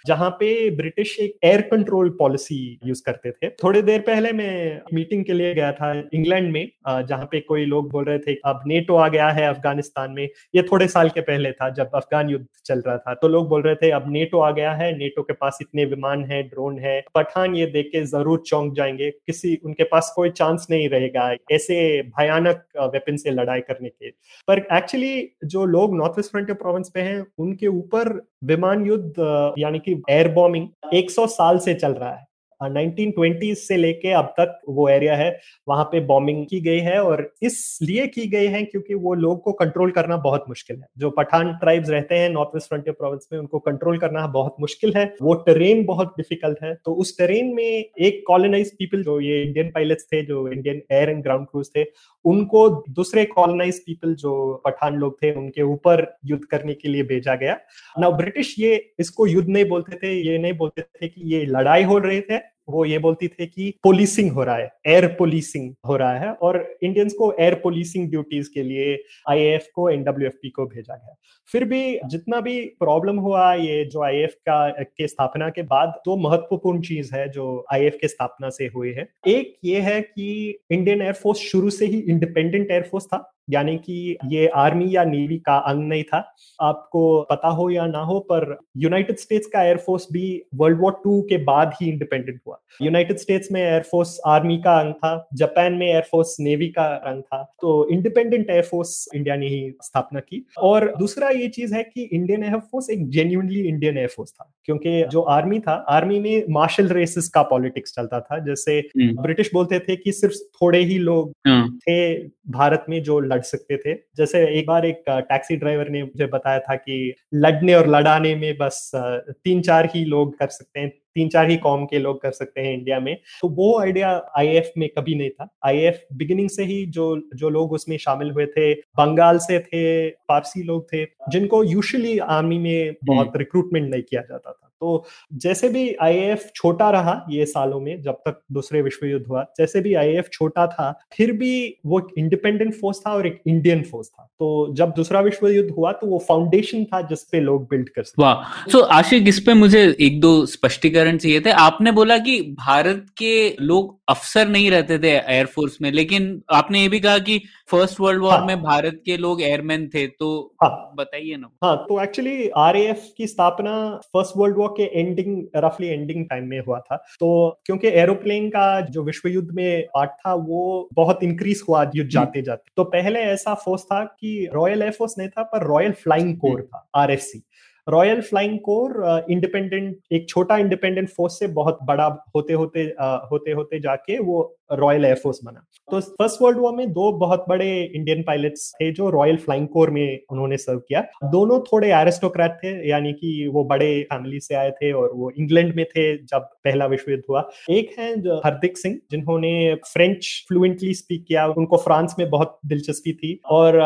जहाँ पे ब्रिटिश एक एयर कंट्रोल पॉलिसी यूज़ करते थे। थोड़ी देर पहले मैं मीटिंग के लिए गया था इंग्लैंड में जहाँ पे कोई लोग बोल रहे थे, अब नेटो आ गया है अफ़गानिस्तान में। ये थोड़े साल के पहले था जब अफगान युद्ध चल रहा था तो लोग बोल रहे थे, अब नेटो आ गया है नेटो के पास इतने विमान है ड्रोन है, पठान ये देख के ज़रूर चौंक जाएँगे, किसी उनके पास कोई चांस नहीं रहेगा। ऐसे भयानक वेपन से लड़ाई करने के। पर एक्चुअली जो लोग नॉर्थ वेस्ट फ्रंटियर प्रोविंस पे हैं, उनके ऊपर विमान युद्ध, यानी कि एयर बॉम्बिंग 100 साल से चल रहा है। 1920 से लेके अब तक वो एरिया है, वहाँ पे बॉम्बिंग की गई है और इसलिए की गई है क्योंकि वो लोग को कंट्रोल करना बहुत मुश्किल है। जो पठान ट्राइब्स रहते हैं नॉर्थ वेस्ट फ्रंटियर प्रोविंस में उनको कंट्रोल करना बहुत मुश्किल है। वो टेरेन बहुत डिफ़िकल्ट है। तो उस टेरेन में एक कॉलोनाइज पीपल जो ये इंडियन पायलट्स थे, जो Indian air and ground crews थे, उनको दूसरे कॉलोनाइज पीपल जो पठान लोग थे, उनके ऊपर युद्ध करने के लिए भेजा गया। ना ब्रिटिश ये इसको युद्ध नहीं बोलते थे, ये नहीं बोलते थे कि ये लड़ाई हो रहे थे वो ये बोलती थी कि पुलिसिंग हो रहा है एयर पुलिसिंग हो रहा है और इंडियंस को एयर पुलिसिंग ड्यूटीज़ के लिए आईएएफ को एनडब्ल्यूएफपी को भेजा गया। फिर भी जितना भी प्रॉब्लम हुआ, ये जो आईएएफ का, के स्थापना के बाद दो महत्वपूर्ण चीज़ है जो आईएएफ के स्थापना से हुई है। एक ये है कि इंडियन एयरफोर्स शुरू से ही इंडिपेंडेंट एयरफोर्स था। यानी कि ये आर्मी या नेवी का अंग नहीं था। आपको पता हो या ना हो पर यूनाइटेड स्टेट्स का एयरफोर्स भी वर्ल्ड वॉर टू के बाद ही इंडिपेंडेंट हुआ। यूनाइटेड स्टेट्स में एयरफोर्स आर्मी का अंग था जापान में एयरफोर्स नेवी का अंग था। तो इंडिपेंडेंट एयरफोर्स इंडिया ने ही स्थापना की। और दूसरा ये चीज़ है कि इंडियन एयरफोर्स एक जेन्यूनली इंडियन एयरफोर्स था क्योंकि जो आर्मी था आर्मी में मार्शल रेसेस का पॉलिटिक्स चलता था। जैसे ब्रिटिश हम्म। बोलते थे कि सिर्फ़ थोड़े ही लोग हाँ। थे भारत में जो लड़ सकते थे। जैसे एक बार एक टैक्सी ड्राइवर ने मुझे बताया था कि लड़ने और लड़ाने में बस तीन चार ही लोग कर सकते हैं तीन चार ही कॉम के लोग कर सकते हैं इंडिया में। तो वो आइडिया आईएएफ में कभी नहीं था। आईएएफ बिगिनिंग से ही जो जो लोग उसमें शामिल हुए थे बंगाल से थे पारसी लोग थे जिनको यूजुअली आर्मी में बहुत रिक्रूटमेंट नहीं किया जाता था। तो जैसे भी आईएएफ छोटा रहा ये सालों में जब तक दूसरे विश्व युद्ध हुआ जैसे भी आईएएफ छोटा था फिर भी वो एक इंडिपेंडेंट फोर्स था और एक इंडियन फोर्स था। तो जब दूसरा विश्व युद्ध हुआ तो वो फाउंडेशन था जिसपे लोग बिल्ड कर सकते वाह। सो आशिक इस पे मुझे एक दो स्पष्टीकरण चाहिए थे। आपने बोला कि भारत के लोग अफसर नहीं रहते थे एयरफोर्स में लेकिन आपने ये भी कहा कि फ़र्स्ट वर्ल्ड वॉर में भारत के लोग एयरमैन थे तो हाँ, बताइए ना। हाँ तो एक्चुअली आरएएफ की स्थापना फ़र्स्ट वर्ल्ड वॉर के एंडिंग रफली एंडिंग टाइम में हुआ था। तो क्योंकि एरोप्लेन का जो विश्व युद्ध में पार्ट था वो बहुत इंक्रीज हुआ युद्ध जाते जाते तो पहले ऐसा फोर्स था कि रॉयल एयरफोर्स नहीं था पर रॉयल फ्लाइंग कोर था RFC royal flying corps independent एक छोटा इंडिपेंडेंट फोर्स से बहुत बड़ा होते होते uh, होते होते जाके वो रॉयल एयरफोर्स बना। तो फ़र्स्ट वर्ल्ड वॉर में दो बहुत बड़े इंडियन पायलट्स थे जो रॉयल फ्लाइंग कोर में उन्होंने सर्व किया। दोनों थोड़े एरिस्टोक्रेट थे यानी कि वो बड़े फैमिली से आए थे और वो इंग्लैंड में थे जब पहला विश्व युद्ध हुआ। एक है हरदिक सिंह जिन्होंने फ्रेंच फ्लुएंटली स्पीक किया। उनको फ्रांस में बहुत दिलचस्पी थी और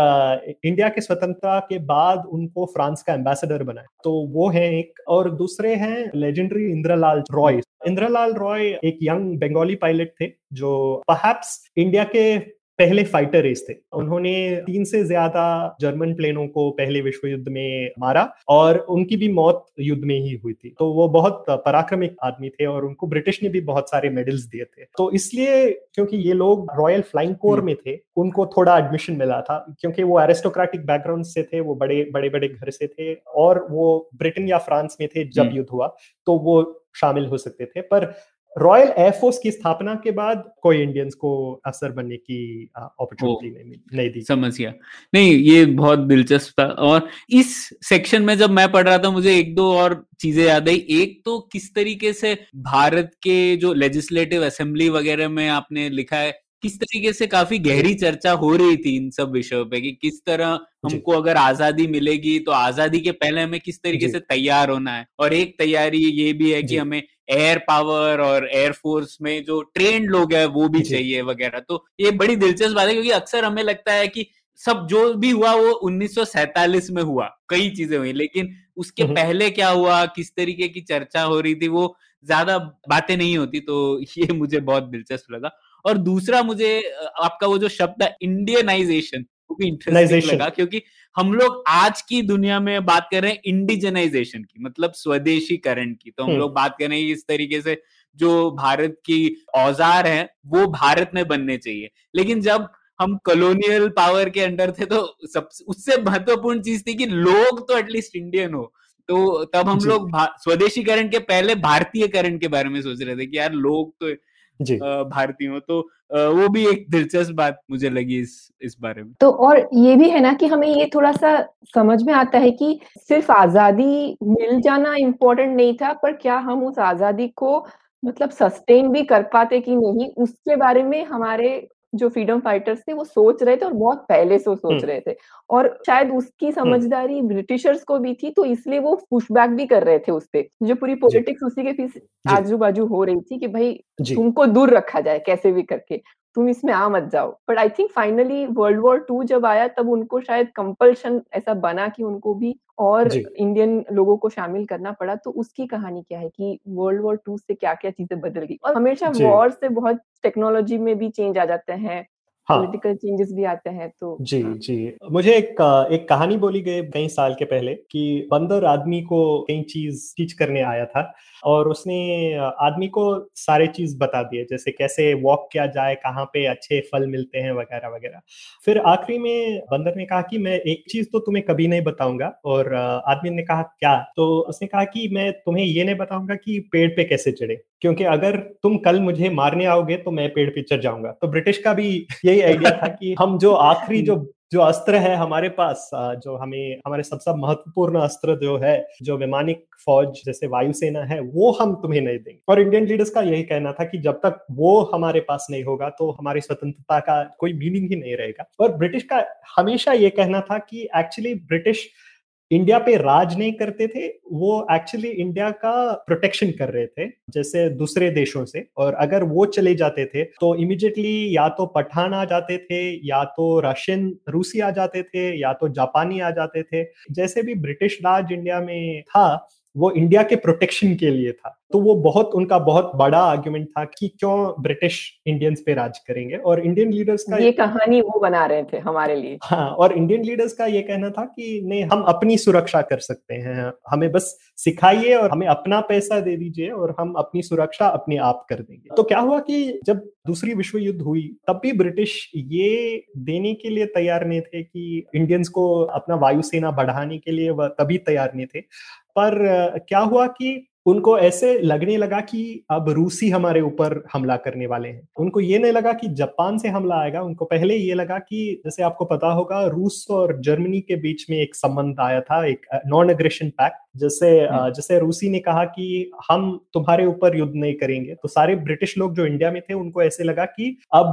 इंडिया के स्वतंत्रता के बाद उनको फ्रांस का एम्बेसडर बनाया। तो वो है एक और दूसरे हैं लेजेंडरी इंद्रलाल रॉय। इंद्रलाल रॉय एक यंग बंगाली पायलट थे, जो पहाप्स इंडिया के पहले फाइटर रेस थे। उन्होंने तीन से ज़्यादा जर्मन प्लेनों को पहले विश्व युद्ध में मारा और उनकी भी मौत युद्ध में ही हुई थी। तो वो बहुत पराक्रमिक आदमी थे और उनको ब्रिटिश ने भी बहुत सारे मेडल्स दिए थे। तो इसलिए क्योंकि ये लोग रॉयल फ्लाइंग कोर में थे उनको थोड़ा एडमिशन मिला था क्योंकि वो एरिस्टोक्रेटिक बैकग्राउंड से थे वो बड़े बड़े बड़े घर से थे और वो ब्रिटेन या फ्रांस में थे जब हम्म। युद्ध हुआ तो वो शामिल हो सकते थे। पर रॉयल एयरफोर्स की स्थापना के बाद कोई इंडियंस को अफसर बनने की अपॉर्चुनिटी नहीं, नहीं दी। समझ गया। नहीं ये बहुत दिलचस्प था और इस सेक्शन में जब मैं पढ़ रहा था मुझे एक दो और चीज़ें याद आई। एक तो किस तरीके से भारत के जो लेजिस्लेटिव असेंबली वगैरह में आपने लिखा है किस तरीके से काफ़ी गहरी चर्चा हो रही थी इन सब विषयों पे कि किस तरह हमको अगर आज़ादी मिलेगी तो आज़ादी के पहले हमें किस तरीके से तैयार होना है? और एक तैयारी ये भी है कि हमें एयर पावर और एयरफोर्स में जो ट्रेन लोग हैं वो भी चाहिए वगैरह। तो ये बड़ी दिलचस्प बात है क्योंकि अक्सर हमें लगता है कि सब जो भी हुआ वो 1947 में हुआ। कई चीज़ें हुई लेकिन उसके। पहले क्या हुआ किस तरीके की चर्चा हो रही थी वो ज़्यादा बातें नहीं होती तो ये मुझे बहुत दिलचस्प लगा। और दूसरा मुझे आपका वो जो शब्द है इंडियनाइजेशन लगा क्योंकि हम लोग आज की दुनिया में बात कर रहे हैं इंडिजनाइजेशन की मतलब स्वदेशीकरण की। तो हम हम्म। लोग बात कर रहे हैं इस तरीके से जो भारत की औज़ार हैं वो भारत में बनने चाहिए। लेकिन जब हम कॉलोनियल पावर के अंडर थे तो सब उससे महत्वपूर्ण चीज़ थी कि लोग तो एटलीस्ट इंडियन हो। तो तब हम लोग स्वदेशीकरण के पहले भारतीयकरण के बारे में सोच रहे थे कि यार लोग तो भारतीय हो तो वो भी एक दिलचस्प बात मुझे लगी इस इस बारे में। तो और ये भी है ना कि हमें ये थोड़ा सा समझ में आता है कि सिर्फ़ आज़ादी मिल जाना इम्पोर्टेंट नहीं था पर क्या हम उस आज़ादी को मतलब सस्टेन भी कर पाते कि नहीं उसके बारे में हमारे जो फ्रीडम फाइटर्स थे वो सोच रहे थे और बहुत पहले से वो सोच हम्म। रहे थे। और शायद उसकी समझदारी ब्रिटिशर्स को भी थी तो इसलिए वो पुशबैक भी कर रहे थे उस पर जो पूरी पॉलिटिक्स उसी के पीछे आजू बाजू हो रही थी कि भाई तुमको दूर रखा जाए कैसे भी करके। तुम इसमें आ मत जाओ। But I think finally world war two जब आया तब उनको शायद कंपल्शन ऐसा बना कि उनको भी और इंडियन लोगों को शामिल करना पड़ा। तो उसकी कहानी क्या है कि वर्ल्ड वॉर टू से क्या क्या चीज़ें बदल गई? और हमेशा वॉर से बहुत टेक्नोलॉजी में भी चेंज आ जाते हैं हाँ। पॉलिटिकल चेंजेस भी आते हैं तो जी हाँ। जी। मुझे एक एक कहानी बोली गई कई साल के पहले कि बंदर आदमी को कई चीज़ टीच करने आया था और उसने आदमी को सारे चीज़ बता दिए जैसे कैसे वॉक किया जाए कहाँ पे अच्छे फल मिलते हैं वगैरह वगैरह। फिर आखिरी में बंदर ने कहा कि मैं एक चीज़ तो तुम्हें कभी नहीं बताऊँगा और आदमी ने कहा क्या? तो उसने कहा कि मैं तुम्हें ये नहीं बताऊँगा कि पेड़ पे कैसे चढ़े क्योंकि अगर तुम कल मुझे मारने आओगे तो मैं पेड़ पे चढ़ जाऊँगा। तो ब्रिटिश का भी यही आइडिया था कि हम जो आखिरी जो जो अस्त्र है हमारे पास जो हमें हमारे सबसे सब महत्वपूर्ण अस्त्र जो है जो वैमानिक फौज जैसे वायुसेना है वो हम तुम्हें नहीं देंगे। और इंडियन लीडर्स का यही कहना था कि जब तक वो हमारे पास नहीं होगा तो हमारी स्वतंत्रता का कोई मीनिंग ही नहीं रहेगा। और ब्रिटिश का हमेशा ये कहना था कि एक्चुअली ब्रिटिश इंडिया पे राज नहीं करते थे, वो एक्चुअली इंडिया का प्रोटेक्शन कर रहे थे, जैसे दूसरे देशों से। और अगर वो चले जाते थे तो इमिजिएटली या तो पठान आ जाते थे, या तो रशियन रूसी आ जाते थे, या तो जापानी आ जाते थे। जैसे भी ब्रिटिश राज इंडिया में था वो इंडिया के प्रोटेक्शन के लिए था। तो वो बहुत उनका बहुत बड़ा आर्ग्यूमेंट था कि क्यों ब्रिटिश इंडियंस पे राज करेंगे। और इंडियन लीडर्स का ये कहानी वो बना रहे थे हमारे लिए। हाँ और इंडियन लीडर्स का ये कहना था कि नहीं हम अपनी सुरक्षा कर सकते हैं। हमें बस सिखाइए और हमें अपना पैसा दे दीजिए और हम अपनी सुरक्षा अपने आप कर देंगे। तो क्या हुआ कि जब दूसरी विश्व युद्ध हुई तब भी ब्रिटिश ये देने के लिए तैयार नहीं थे कि इंडियंस को अपना वायुसेना बढ़ाने के लिए तभी तैयार नहीं थे। पर क्या हुआ कि उनको ऐसे लगने लगा कि अब रूसी हमारे ऊपर हमला करने वाले हैं। उनको ये नहीं लगा कि जापान से हमला आएगा उनको पहले ये लगा कि जैसे आपको पता होगा रूस और जर्मनी के बीच में एक संबंध आया था एक नॉन अग्रेशन पैक्ट जैसे जैसे रूसी ने कहा कि हम तुम्हारे ऊपर युद्ध नहीं करेंगे। तो सारे ब्रिटिश लोग जो इंडिया में थे उनको ऐसे लगा कि अब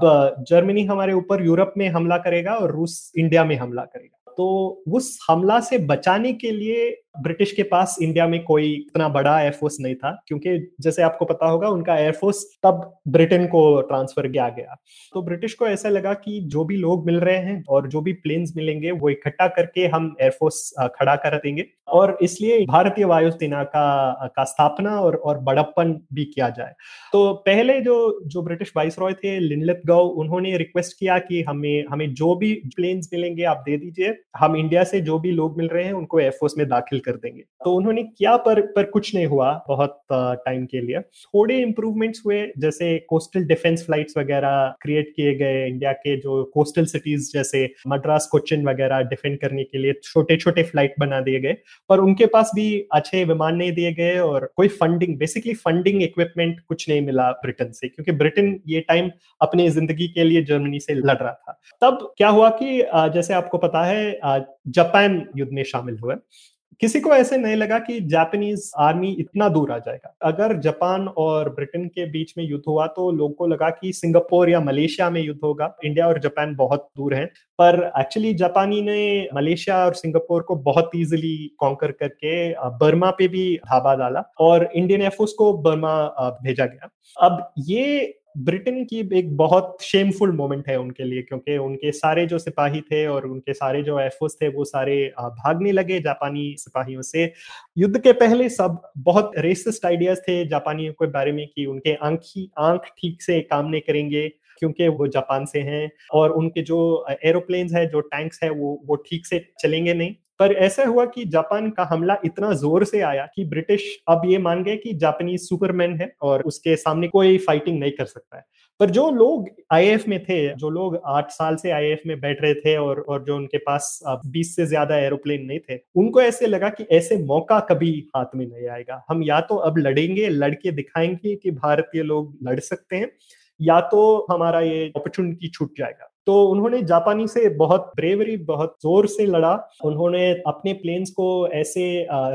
जर्मनी हमारे ऊपर यूरोप में हमला करेगा और रूस इंडिया में हमला करेगा। तो उस हमला से बचाने के लिए ब्रिटिश के पास इंडिया में कोई इतना बड़ा एयरफोर्स नहीं था, क्योंकि जैसे आपको पता होगा, उनका एयरफोर्स तब ब्रिटेन को ट्रांसफ़र किया गया। तो ब्रिटिश को ऐसा लगा कि जो भी लोग मिल रहे हैं और जो भी प्लेन्स मिलेंगे, वो इकट्ठा करके हम एयरफोर्स खड़ा कर देंगे। और इसलिए भारतीय वायुसेना का का स्थापना और और बड़प्पन भी किया जाए। तो पहले जो जो ब्रिटिश वाइस रॉय थे लिनलित गौ उन्होंने रिक्वेस्ट किया कि हमें हमें जो भी प्लेन्स मिलेंगे, आप दे दीजिए। हम इंडिया से जो भी लोग मिल रहे हैं, उनको एयरफोर्स में दाखिल कर देंगे। तो उन्होंने किया, पर पर कुछ नहीं हुआ बहुत टाइम के लिए। थोड़े इंप्रूवमेंट्स हुए, जैसे कोस्टल डिफेंस फ्लाइट्स वगैरह क्रिएट किए गए इंडिया के जो कोस्टल सिटीज़ जैसे मद्रास कोचिन वगैरह डिफेंड करने के लिए छोटे छोटे फ़्लाइट बना दिए गए। पर उनके पास भी अच्छे विमान नहीं दिए गए और कोई फंडिंग बेसिकली फंडिंग इक्विपमेंट कुछ नहीं मिला ब्रिटेन से, क्योंकि ब्रिटेन ये टाइम अपनी ज़िंदगी के लिए जर्मनी से लड़ रहा था। तब क्या हुआ कि जैसे आपको पता है जापान युद्ध में शामिल हुए। किसी को ऐसे नहीं लगा कि जापानीज आर्मी इतना दूर आ जाएगा। अगर जापान और ब्रिटेन के बीच में युद्ध हुआ तो लोगों को लगा कि सिंगापुर या मलेशिया में युद्ध होगा। इंडिया और जापान बहुत दूर हैं। पर एक्चुअली जापानी ने मलेशिया और सिंगापुर को बहुत इजीली कॉन्कर करके बर्मा पे भी धाबा डाला और इंडियन एयरफोर्स को बर्मा भेजा गया। अब ये ब्रिटेन की एक बहुत शेमफुल मोमेंट है उनके लिए, क्योंकि उनके सारे जो सिपाही थे और उनके सारे जो एफोर्स थे, वो सारे भागने लगे जापानी सिपाहियों से। युद्ध के पहले सब बहुत रेसिस्ट आइडियाज़ थे जापानियों के बारे में कि उनके आँख आँख ठीक से काम नहीं करेंगे, क्योंकि वो जापान से हैं और उनके जो एरोप्लेन्स है, जो टैंक्स है, वो वो ठीक से चलेंगे नहीं। पर ऐसा हुआ कि जापान का हमला इतना ज़ोर से आया कि ब्रिटिश अब ये मान गए कि जापानी सुपरमैन है और उसके सामने कोई फाइटिंग नहीं कर सकता है। पर जो लोग आईएएफ में थे, जो लोग आठ साल से आईएएफ में बैठ रहे थे और और जो उनके पास बीस से ज़्यादा एरोप्लेन नहीं थे, उनको ऐसे लगा कि ऐसे मौका कभी हाथ में नहीं आएगा। हम या तो अब लड़ेंगे, लड़के दिखाएँगे कि भारतीय लोग लड़ सकते हैं, या तो हमारा ये अपॉर्चुनिटी छूट जाएगा। तो उन्होंने जापानी से बहुत ब्रेवरी बहुत ज़ोर से लड़ा। उन्होंने अपने प्लेन्स को ऐसे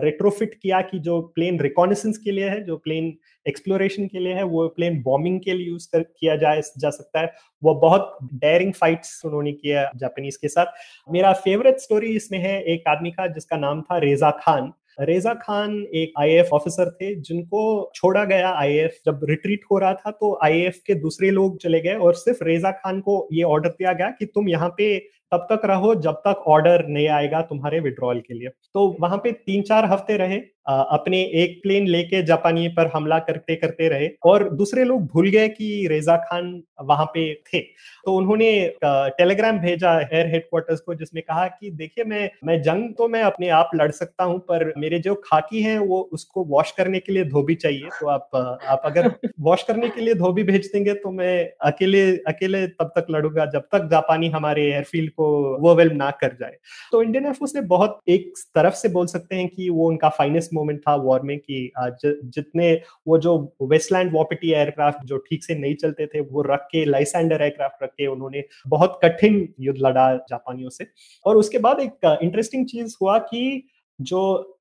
रेट्रोफिट किया कि जो प्लेन रिकॉनेसेंस के लिए है जो प्लेन एक्सप्लोरेशन के लिए है वो प्लेन बॉम्बिंग के लिए यूज़ कर किया जा, जा सकता है। वो बहुत डेयरिंग फाइट्स उन्होंने किया जापानीज के साथ। मेरा फेवरेट स्टोरी इसमें है एक आदमी का जिसका नाम था रेजा खान। रेजा खान एक आईएएफ ऑफिसर थे, जिनको छोड़ा गया आईएएफ जब रिट्रीट हो रहा था तो आईएएफ के दूसरे लोग चले गए और सिर्फ़ रेजा खान को ये ऑर्डर दिया गया कि तुम यहाँ पे तब तक रहो जब तक ऑर्डर नहीं आएगा तुम्हारे विड्रॉल के लिए। तो वहाँ पे तीन चार हफ़्ते रहे अपने एक प्लेन लेके जापानी पर हमला करते करते रहे और दूसरे लोग भूल गए कि रेजा खान वहाँ पे थे। तो उन्होंने टेलीग्राम भेजा एयर हेडक्वार्टर्स को जिसमें कहा कि देखिए मैं मैं जंग तो मैं अपने आप लड़ सकता हूँ पर मेरे जो खाकी हैं वो उसको वॉश करने के लिए धोबी चाहिए। तो आप आप अगर वॉश करने के लिए धोबी भेज देंगे तो मैं अकेले अकेले तब तक लड़ूँगा जब तक जापानी हमारे एयरफील्ड को वो वेल ना कर जाए। तो इंडियन एयरफोर्स ने बहुत एक तरफ़ से बोल सकते हैं कि वो उनका फाइनेस्ट मोमेंट था वॉर में कि जितने वो जो वेस्टलैंड वॉपिटी एयरक्राफ्ट जो ठीक से नहीं चलते थे, वो रख के लाइसेंडर एयरक्राफ्ट रख के उन्होंने बहुत कठिन युद्ध लड़ा जापानियों से। और उसके बाद एक इंटरेस्टिंग चीज़ हुआ कि जो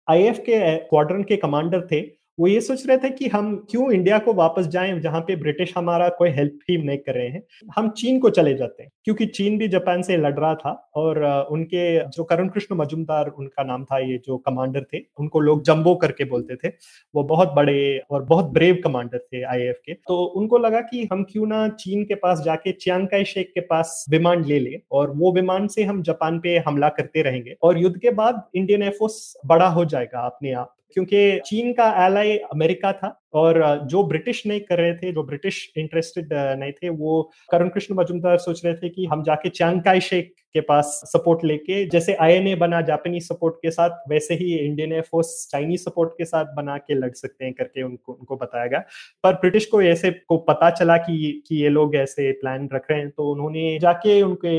आईएफ के क्वाड्रन के कमांडर थे वो ये सोच रहे थे कि हम क्यों इंडिया को वापस जाएँ जहाँ पे ब्रिटिश हमारा कोई हेल्प ही नहीं कर रहे हैं। हम चीन को चले जाते हैं, क्योंकि चीन भी जापान से लड़ रहा था और उनके जो करुण कृष्ण मजुमदार उनका नाम था, ये जो कमांडर थे, उनको लोग जम्बो करके बोलते थे। वो बहुत बड़े और बहुत ब्रेव कमांडर थे आई के। तो उनको लगा कि हम क्यों ना चीन के पास जाके चियांकाई शेख के पास विमान ले ले और वो विमान से हम जापान पे हमला करते रहेंगे और युद्ध के बाद इंडियन एयरफोर्स बड़ा हो जाएगा अपने आप। क्योंकि चीन का एलआई अमेरिका था। और जो ब्रिटिश नहीं कर रहे थे जो ब्रिटिश इंटरेस्टेड नहीं थे वो करुण कृष्ण मजुमदार सोच रहे थे कि हम जाके चांगकाई शेख के पास सपोर्ट लेके जैसे आईएनए बना जापानीज सपोर्ट के साथ वैसे ही Indian air force Chinese support के साथ बना के लड़ सकते हैं करके उनको उनको बताया गया। पर ब्रिटिश को ऐसे को पता चला कि कि ये लोग ऐसे प्लान रख रहे हैं तो उन्होंने जाके उनके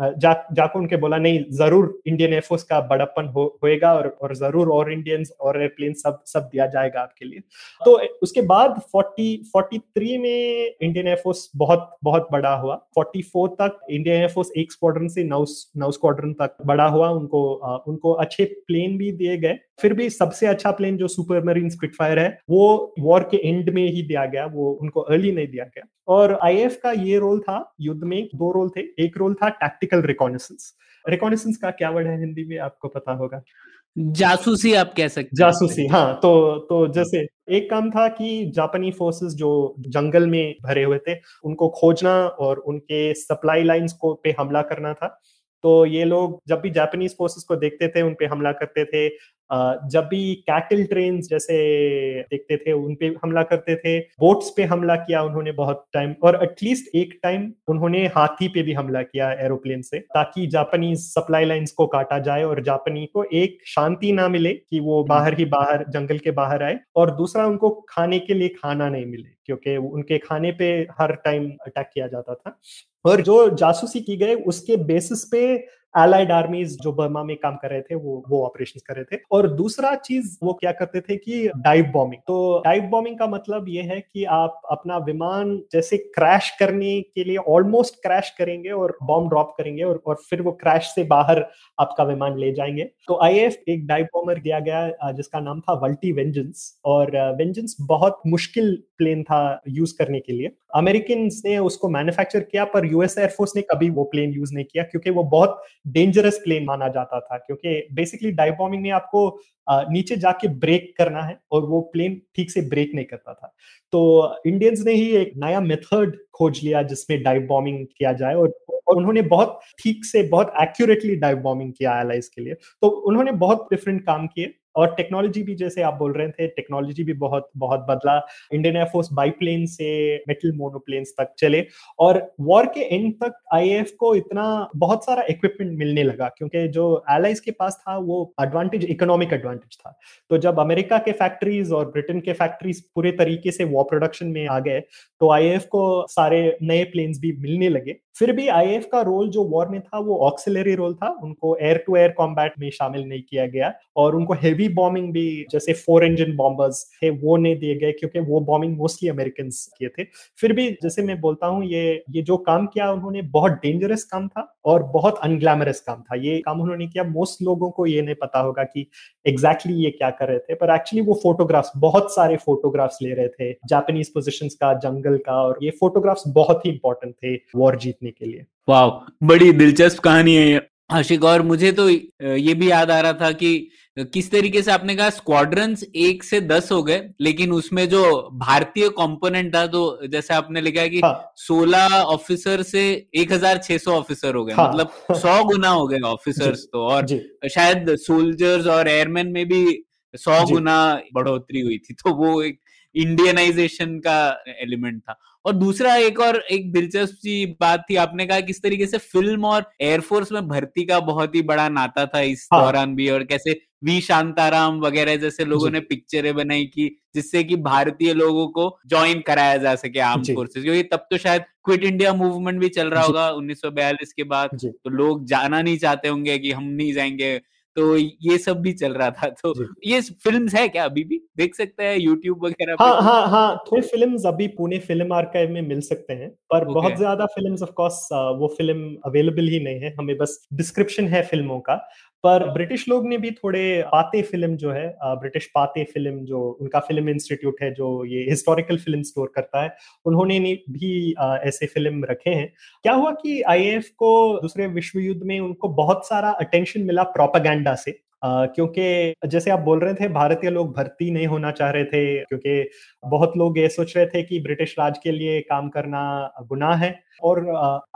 जा जाकर उनके बोला नहीं ज़रूर इंडियन एयरफोर्स का बड़प्पन हो, होएगा और और ज़रूर और इंडियंस और एयरप्लेन सब सब दिया जाएगा आपके लिए। तो उसके बाद 40 43 में इंडियन एयरफोर्स बहुत बहुत बड़ा हुआ। 44 तक इंडियन एयरफोर्स एक स्क्वाड्रन से नौ नौ स्क्वाड्रन तक बड़ा हुआ। उनको उनको अच्छे प्लेन भी दिए गए। फिर भी सबसे अच्छा प्लेन जो सुपर मरीन स्पिटफायर है, वो वॉर के एंड में ही दिया गया। वो उनको अर्ली नहीं दिया गया। और आईएफ का ये रोल था, युद्ध में दो रोल थे। एक रोल था टैक्टिकल रिकॉनेसेंस रिकॉनेसेंस का क्या वर्ड है हिंदी में? आपको पता होगा। जासूसी आप कह सकते जासूसी हाँ तो तो जैसे एक काम था कि जापानी फोर्सेस जो जंगल में भरे हुए थे, उनको खोजना और उनके सप्लाई लाइंस को पे हमला करना था। तो ये लोग जब भी जापानीज फोर्सेस को देखते थे उन पे हमला करते थे। जब भी कैटल ट्रेन जैसे देखते थे उन पे हमला करते थे। बोट्स पे हमला किया उन्होंने बहुत टाइम और एटलीस्ट एक टाइम उन्होंने हाथी पे भी हमला किया एरोप्लेन से ताकि जापानीज सप्लाई लाइंस को काटा जाए और जापानी को एक शांति ना मिले कि वो हम्म। बाहर ही बाहर जंगल के बाहर आए और दूसरा उनको खाने के लिए खाना नहीं मिले क्योंकि उनके खाने पे हर टाइम अटैक किया जाता था। और जो जासूसी की गई उसके बेसिस पे एलाइड आर्मीज जो बर्मा में काम कर रहे थे वो वो ऑपरेशन कर रहे थे। और दूसरा चीज़ वो क्या करते थे कि डाइव बॉम्बिंग तो डाइव बॉम्बिंग का मतलब ये है कि आप अपना विमान जैसे क्रैश करने के लिए ऑलमोस्ट क्रैश करेंगे और बॉम्ब ड्रॉप करेंगे और, और फिर वो क्रैश से बाहर आपका विमान ले जाएँगे। तो आईएफ एक डाइव बॉम्बर दिया गया जिसका नाम था वल्टी वेंजेंस और वेंजेंस बहुत मुश्किल प्लेन था यूज़ करने के लिए। अमेरिकन ने उसको मैन्युफैक्चर किया, पर यूएस एयरफोर्स ने कभी वो प्लेन यूज़ नहीं किया, क्योंकि वो बहुत डेंजरस प्लेन माना जाता था। क्योंकि बेसिकली डाइव बॉम्बिंग में आपको नीचे जाके ब्रेक करना है, और वो प्लेन ठीक से ब्रेक नहीं करता था। तो इंडियंस ने ही एक नया मेथड खोज लिया, जिसमें डाइव बॉम्बिंग किया जाए, और और उन्होंने बहुत ठीक से, बहुत एक्यूरेटली डाइव बॉम्बिंग किया एलाइज के लिए। तो उन्होंने बहुत डिफरेंट काम किए। और टेक्नोलॉजी भी जैसे आप बोल रहे थे टेक्नोलॉजी भी बहुत बहुत बदला। इंडियन एयरफोर्स बाईप्लेन से मेटल मोनोप्लेन्स तक चले और वॉर के एंड तक आईएएफ को इतना बहुत सारा इक्विपमेंट मिलने लगा क्योंकि जो एलाइज के पास था, वो एडवांटेज इकोनॉमिक एडवांटेज था। तो जब अमेरिका के फैक्ट्रीज और ब्रिटेन के फैक्ट्रीज पूरे तरीके से वॉर प्रोडक्शन में आ गए तो आई को सारे नए प्लेन्स भी मिलने लगे। फिर भी आई का रोल जो वॉर में था, वो ऑक्सिलरी रोल था। उनको एयर टू एयर कॉम्बैट में शामिल नहीं किया गया और उनको हेवी बॉम्बिंग भी, जैसे फोर इंजन बॉम्बर्स थे, वो नहीं दिए गए क्योंकि वो बॉम्बिंग मोस्टली अमेरिकन किए थे। फिर भी जैसे मैं बोलता हूँ, ये ये जो काम किया उन्होंने, बहुत डेंजरस काम था और बहुत अनग्लैमरस काम था। ये काम उन्होंने किया मोस्ट लोगों को ये नहीं पता होगा कि एग्जैक्टली exactly ये क्या कर रहे थे, पर एक्चुअली वो फोटोग्राफ्स बहुत सारे फोटोग्राफ्स ले रहे थे जापानीज पोजिशन का जंगल का, और ये फोटोग्राफ्स बहुत ही इंपॉर्टेंट थे वॉर जीतने के लिए। वाह बड़ी दिलचस्प कहानी है आशिक, और मुझे तो ये भी याद आ रहा था कि किस तरीके से आपने कहा स्क्वाड्रंस एक से दस हो गए लेकिन उसमें जो भारतीय कंपोनेंट था तो जैसे आपने लिखा है कि हाँ। सोलह हाँ। ऑफिसर से एक हज़ार छह सौ ऑफिसर हो गए हाँ। मतलब सौ गुना हो गए ऑफिसर्स तो और शायद सोल्जर्स और एयरमैन में भी सौ गुना बढ़ोतरी हुई थी तो वो एक इंडियनाइजेशन का एलिमेंट था और दूसरा एक और एक दिलचस्प सी बात थी आपने कहा किस तरीके से फ़िल्म और एयरफोर्स में भर्ती का बहुत ही बड़ा नाता था इस हाँ। दौरान भी और कैसे वी शांताराम वगैरह जैसे लोगों ने पिक्चरें बनाई की जिससे कि भारतीय लोगों को ज्वाइन कराया जा सके आर्म फोर्सेस क्योंकि तब तो शायद क्विट इंडिया मूवमेंट भी चल रहा होगा 1942 के बाद। तो लोग जाना नहीं चाहते होंगे कि हम नहीं जाएँगे। तो ये सब भी चल रहा था। तो ये फिल्म्स है क्या अभी भी? देख सकते हैं यूट्यूब वगैरह हाँ हाँ हाँ थोड़े फिल्म्स अभी पुणे फ़िल्म आर्काइव में मिल सकते हैं पर okay. बहुत ज़्यादा फिल्म्स ऑफ़ कोर्स वो फ़िल्म अवेलेबल ही नहीं है। हमें बस डिस्क्रिप्शन है फ़िल्मों का। पर ब्रिटिश लोग ने भी थोड़े पाते फ़िल्म जो है ब्रिटिश पाते फ़िल्म जो उनका फ़िल्म इंस्टीट्यूट है जो ये हिस्टोरिकल फ़िल्म स्टोर करता है उन्होंने भी ऐसे फ़िल्म रखे हैं। क्या हुआ कि आईएएफ को दूसरे विश्व युद्ध में उनको बहुत सारा अटेंशन मिला प्रोपागेंडा से Uh, क्योंकि जैसे आप बोल रहे थे भारतीय लोग भर्ती नहीं होना चाह रहे थे क्योंकि बहुत लोग ये सोच रहे थे कि ब्रिटिश राज के लिए काम करना गुनाह है और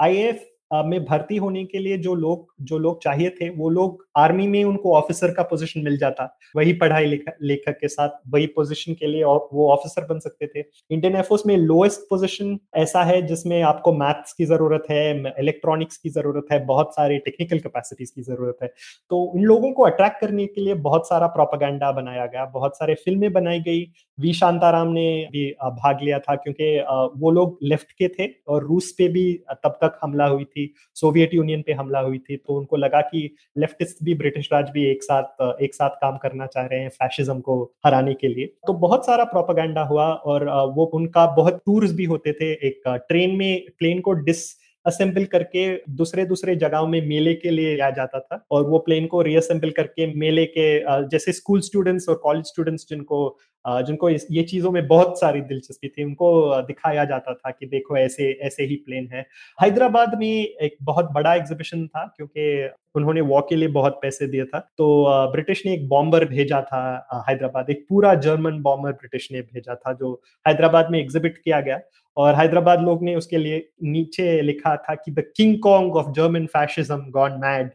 आईएएफ में भर्ती होने के लिए जो लोग जो लोग चाहिए थे, वो लोग आर्मी में उनको ऑफिसर का पोजीशन मिल जाता। वही पढ़ाई लेखक के साथ, वही पोजीशन के लिए वो ऑफिसर बन सकते थे। इंडियन एयरफोर्स में लोएस्ट पोजीशन ऐसा है जिसमें आपको मैथ्स की ज़रूरत है इलेक्ट्रॉनिक्स की ज़रूरत है, बहुत सारी टेक्निकल कैपेसिटीज की ज़रूरत है। तो इन लोगों को अट्रैक्ट करने के लिए बहुत सारा प्रोपागेंडा बनाया गया, बहुत सारे फ़िल्में बनाई गई। वी शांताराम ने भी भाग लिया था क्योंकि वो लोग लेफ़्ट के थे और रूस पे भी तब तक हमला हुई थी। थी सोवियत यूनियन पे हमला हुई थी तो उनको लगा कि लेफ्टिस्ट भी, ब्रिटिश राज भी एक साथ एक साथ काम करना चाह रहे हैं फैशिज्म को हराने के लिए। तो बहुत सारा प्रोपागेंडा हुआ और वो उनका बहुत टूर्स भी होते थे। एक ट्रेन में प्लेन को डिस असेंबल करके दूसरे दूसरे जगहों में मेले के लिए लिया जाता था और वो प्लेन को रीअसेंबल करके मेले के जैसे स्कूल स्टूडेंट्स और कॉलेज स्टूडेंट्स जिनको जिनको ये चीज़ों में बहुत सारी दिलचस्पी थी, उनको दिखाया जाता था कि देखो ऐसे ऐसे ही प्लेन है। हैदराबाद में एक बहुत बड़ा एग्जीबिशन था क्योंकि उन्होंने वॉर के लिए बहुत पैसे दिए था तो ब्रिटिश ने एक बॉम्बर भेजा था हैदराबाद, एक पूरा जर्मन बॉम्बर ब्रिटिश ने भेजा था जो हैदराबाद में एग्जिबिट किया गया। और हैदराबाद लोग ने उसके लिए नीचे लिखा था कि the King Kong of German fascism gone mad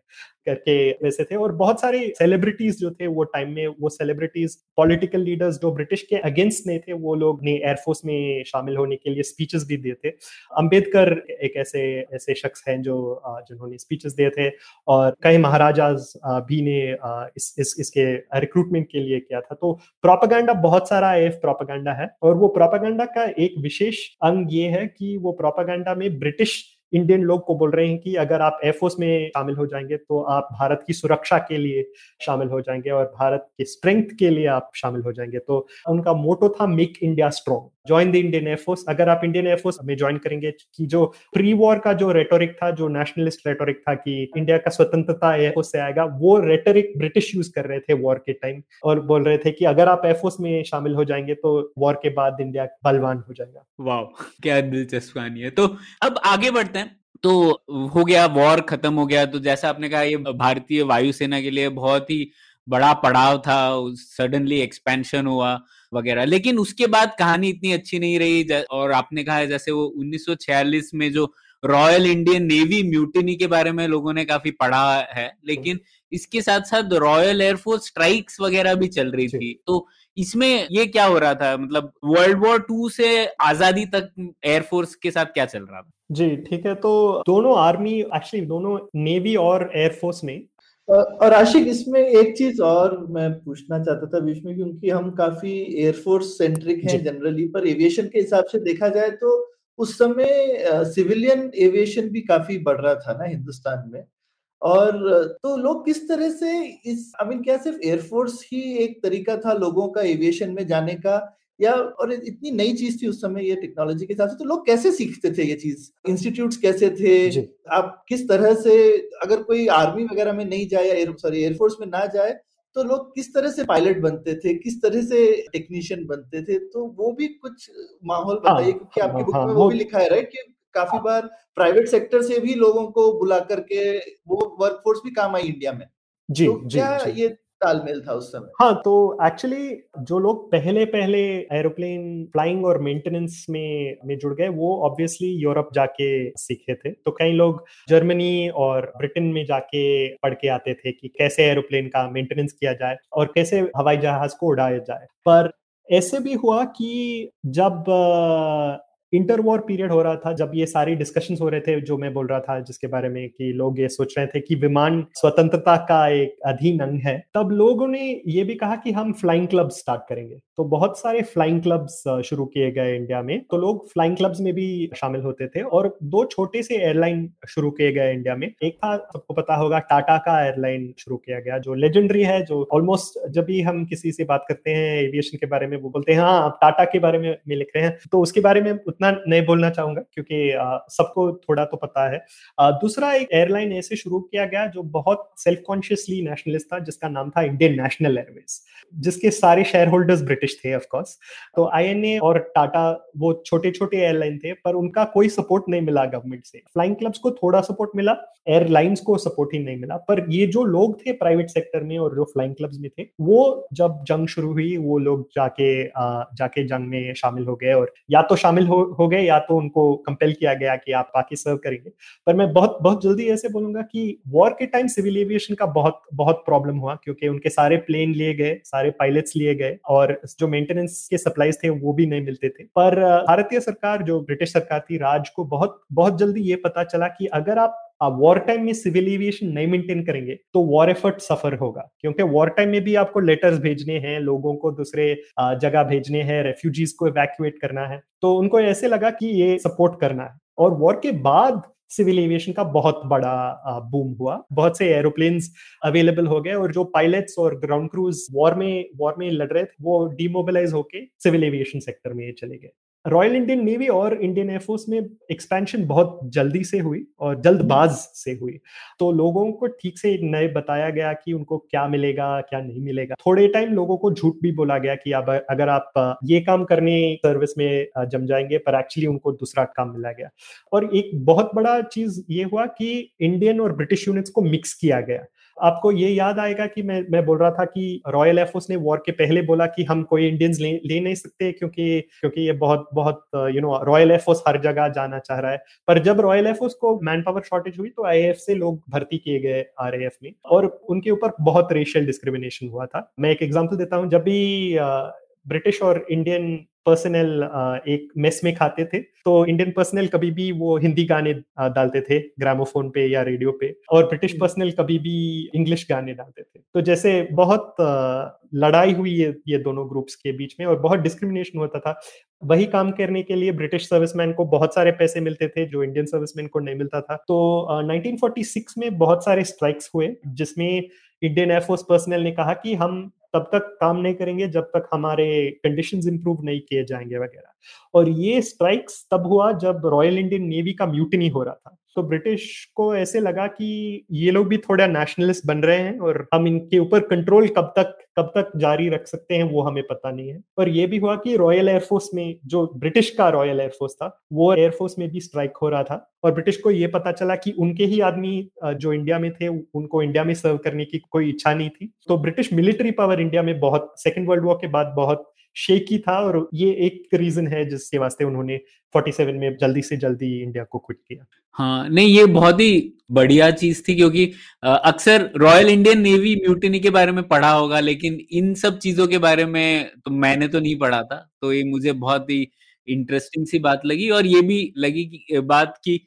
करके वैसे थे और बहुत सारे सेलिब्रिटीज जो थे वो टाइम में वो सेलिब्रिटीज पॉलिटिकल लीडर्स जो ब्रिटिश के अगेंस्ट नहीं थे वो लोग ने एयरफोर्स में शामिल होने के लिए स्पीचेस भी दिए थे। अंबेडकर एक ऐसे ऐसे शख्स हैं जो जिन्होंने स्पीचेस दिए थे और कई महाराजा भी ने इस, इस इसके रिक्रूटमेंट के लिए किया था। तो प्रोपागेंडा बहुत सारा एफ़ प्रोपागेंडा है और वो प्रोपागेंडा का एक विशेष अंग ये है कि वो प्रोपागेंडा में ब्रिटिश इंडियन लोग को बोल रहे हैं कि अगर आप एयरफोर्स में शामिल हो जाएँगे तो आप भारत की सुरक्षा के लिए शामिल हो जाएँगे और भारत के स्ट्रेंथ के लिए आप शामिल हो जाएँगे। तो उनका मोटो था make India strong join the Indian Air Force अगर आप इंडियन एयरफोर्स में ज्वाइन करेंगे कि जो प्री वॉर का जो रेटोरिक था, जो नेशनलिस्ट रेटोरिक था कि इंडिया का स्वतंत्रता एयरफोर्स से आएगा, वो रेटोरिक ब्रिटिश यूज़ कर रहे थे वॉर के टाइम और बोल रहे थे कि अगर आप एयरफोर्स में शामिल हो जाएँगे तो वॉर के बाद इंडिया बलवान हो जाएगा। वाह क्या दिलचस्प कहानी है। तो अब आगे बढ़ते हैं। तो हो गया वॉर खत्म हो गया। तो जैसा आपने कहा, ये भारतीय वायुसेना के लिए बहुत ही बड़ा पड़ाव था। सडनली एक्सपेंशन हुआ। वगैरह। लेकिन उसके बाद कहानी इतनी अच्छी नहीं रही और आपने कहा है जैसे वो 1946 में जो रॉयल इंडियन नेवी म्यूटिनी के बारे में लोगों ने काफ़ी पढ़ा है लेकिन इसके साथ साथ रॉयल एयरफोर्स स्ट्राइक्स वगैरह भी चल रही थी। तो इसमें ये क्या हो रहा था? मतलब वर्ल्ड वॉर टू से आज़ादी तक एयरफोर्स के साथ क्या चल रहा था? जी ठीक है। तो दोनों आर्मी एक्चुअली दोनों नेवी और एयरफोर्स में और आशिक इसमें एक चीज़ और मैं पूछना चाहता था बीच में क्योंकि हम काफ़ी एयरफोर्स सेंट्रिक हैं जनरली पर एविएशन के हिसाब से देखा जाए तो उस समय सिविलियन एविएशन भी काफ़ी बढ़ रहा था ना हिंदुस्तान में। और तो लोग किस तरह से इस आई मीन क्या सिर्फ़ एयरफोर्स ही एक तरीका था लोगों का एविएशन में जाने का? या और इतनी नई चीज़ थी उस समय ये टेक्नोलॉजी के हिसाब से तो लोग कैसे सीखते थे ये चीज़? इंस्टीट्यूट्स कैसे थे? आप किस तरह से अगर कोई आर्मी वगैरह में नहीं जाए या सॉरी एयरफोर्स में ना जाए तो लोग किस तरह से पायलट बनते थे? किस तरह से टेक्नीशियन बनते थे? तो वो भी कुछ माहौल हाँ, बताइए क्योंकि आपकी बुक हाँ, में वो भी लिखा है राइट कि काफ़ी बार प्राइवेट सेक्टर से भी लोगों को बुला करके वो वर्कफोर्स भी काम आई इंडिया में। जी तो जी, क्या जी. ये तालमेल था उस समय। हाँ तो एक्चुअली जो लोग पहले पहले एरोप्लेन फ्लाइंग और मेंटेनेंस में में जुड़ गए, वो ऑब्वियसली यूरोप जाके सीखे थे। तो कई लोग जर्मनी और ब्रिटेन में जाके पढ़ के आते थे कि कैसे एरोप्लेन का मेंटेनेंस किया जाए और कैसे हवाई जहाज़ को उड़ाया जाए। पर ऐसे भी हुआ कि जब इंटर वॉर पीरियड हो रहा था जब ये सारी डिस्कशंस हो रहे थे जो मैं बोल रहा था जिसके बारे में कि लोग ये सोच रहे थे कि विमान स्वतंत्रता का एक अधीन अंग है तब लोगों ने ये भी कहा कि हम फ्लाइंग क्लब स्टार्ट करेंगे। तो बहुत सारे फ्लाइंग क्लब्स शुरू किए गए इंडिया में। तो लोग फ्लाइंग क्लब्स में भी शामिल होते थे और दो छोटे से एयरलाइन शुरू किए गए इंडिया में। एक था सबको पता होगा टाटा का एयरलाइन शुरू किया गया जो लेजेंडरी है जो ऑलमोस्ट जब भी हम किसी से बात करते हैं एविएशन के बारे में वो बोलते हैं हाँ आप टाटा के बारे में, लिख रहे हैं। तो उसके बारे में उतना उतना नहीं बोलना चाहूँगा, क्योंकि सबको थोड़ा तो पता है। दूसरा एक एयरलाइन ऐसे शुरू किया गया जो बहुत सेल्फ कॉन्शियसली नेशनलिस्ट था, जिसका नाम था इंडियन नेशनल एयरवेज जिसके सारे शेयर होल्डर्स ब्रिटिश थे ऑफकोर्स तो आईएनए और टाटा वो छोटे छोटे एयरलाइन थे, पर उनका कोई सपोर्ट नहीं मिला गवर्नमेंट से। फ्लाइंग क्लब्स को थोड़ा सपोर्ट मिला एयरलाइंस को सपोर्ट ही नहीं मिला, पर ये जो लोग थे प्राइवेट सेक्टर में और जो फ्लाइंग क्लब्स में थे, वो जब जंग शुरू हुई, वो लोग जाके जाके जंग में शामिल हो गए और या तो शामिल हो हो गए या तो उनको कंपेल किया गया कि आप बाकी सर्व करेंगे। पर मैं बहुत बहुत जल्दी ऐसे बोलूँगा कि वॉर के टाइम सिविल एविएशन का बहुत बहुत प्रॉब्लम हुआ क्योंकि उनके सारे प्लेन लिए गए, सारे पायलट्स लिए गए और जो मेंटेनेंस के सप्लाईज थे वो भी नहीं मिलते थे। पर भारतीय सरकार, जो ब्रिटिश सरकार थी, राज को बहुत बहुत जल्दी ये पता चला कि अगर आप वॉर टाइम में सिविल एविएशन नहीं मेंटेन करेंगे तो वॉर एफर्ट सफ़र होगा। क्योंकि वॉर टाइम में भी आपको लेटर्स भेजने हैं, लोगों को दूसरे जगह भेजने हैं रेफ्यूजीज को इवैक्यूएट करना है। तो उनको ऐसे लगा कि ये सपोर्ट करना है। और वॉर के बाद सिविल एविएशन का बहुत बड़ा बूम हुआ। बहुत से एरोप्लेन्स अवेलेबल हो गए और जो पायलट्स और ग्राउंड क्रूज वॉर में वॉर में लड़ रहे थे, वो डीमोबिलाइज होके सिविल एविएशन सेक्टर में चले गए। रॉयल इंडियन नेवी और इंडियन एयरफोर्स में एक्सपेंशन बहुत जल्दी से हुई और जल्दबाज से हुई। तो लोगों को ठीक से नए बताया गया कि उनको क्या मिलेगा क्या नहीं मिलेगा। थोड़े टाइम लोगों को झूठ भी बोला गया कि अब अगर आप ये काम करने सर्विस में जम जाएँगे पर एक्चुअली उनको दूसरा काम मिला गया। और एक बहुत बड़ा चीज़ ये हुआ कि इंडियन और ब्रिटिश यूनिट्स को मिक्स किया गया। आपको ये याद आएगा कि मैं मैं बोल रहा था कि रॉयल एयरफोर्स ने वॉर के पहले बोला कि हम कोई इंडियंस ले, ले नहीं सकते क्योंकि क्योंकि ये बहुत बहुत you know Royal Air Force हर जगह जाना चाह रहा है। पर जब रॉयल एयरफोर्स को मैन पावर शॉर्टेज हुई तो आई से लोग भर्ती किए गए आर में और उनके ऊपर बहुत रेशियल डिस्क्रिमिनेशन हुआ था। मैं एक एग्ज़ाम्पल देता हूँ। जब भी ब्रिटिश और इंडियन पर्सनल एक मेस में खाते थे। तो इंडियन पर्सनल कभी भी वो हिंदी गाने डालते थे ग्रामोफोन पे या रेडियो पे और ब्रिटिश पर्सनल हम्म। कभी भी इंग्लिश गाने डालते थे। तो जैसे बहुत लड़ाई हुई ये ये दोनों ग्रुप्स के बीच में और बहुत डिस्क्रिमिनेशन होता था। वही काम करने के लिए ब्रिटिश सर्विसमैन को बहुत सारे पैसे मिलते थे जो इंडियन सर्विसमैन को नहीं मिलता था। तो uh, 1946 में बहुत सारे स्ट्राइक्स हुए जिसमें इंडियन एयरफोर्स पर्सनल ने कहा कि हम तब तक काम नहीं करेंगे, जब तक हमारे कंडीशन इंप्रूव नहीं किए जाएँगे वगैरह। और ये स्ट्राइक्स तब हुआ जब रॉयल इंडियन नेवी का म्यूटनी हो रहा था। तो ब्रिटिश को ऐसे लगा कि ये लोग भी थोड़ा नेशनलिस्ट बन रहे हैं और हम इनके ऊपर कंट्रोल कब तक कब तक जारी रख सकते हैं वो हमें पता नहीं है। और ये भी हुआ कि रॉयल एयरफोर्स में जो ब्रिटिश का रॉयल एयरफोर्स था, वो एयरफोर्स में भी स्ट्राइक हो रहा था और ब्रिटिश को ये पता चला कि उनके ही आदमी जो इंडिया में थे, उनको इंडिया में सर्व करने की कोई इच्छा नहीं थी। तो ब्रिटिश मिलिट्री पावर इंडिया में बहुत सेकेंड वर्ल्ड वॉर के बाद बहुत शेकी था और ये एक रीजन है जिसके वास्ते उन्होंने 47 में जल्दी से जल्दी इंडिया को क्विट किया। हाँ नहीं, ये बहुत ही बढ़िया चीज़ थी क्योंकि अक्सर रॉयल इंडियन नेवी म्यूटिनी के बारे में पढ़ा होगा, लेकिन इन सब चीज़ों के बारे में तो मैंने तो नहीं पढ़ा था तो ये मुझे बहुत ही इंटरेस्टिंग सी बात लगी और ये भी लगी कि बात की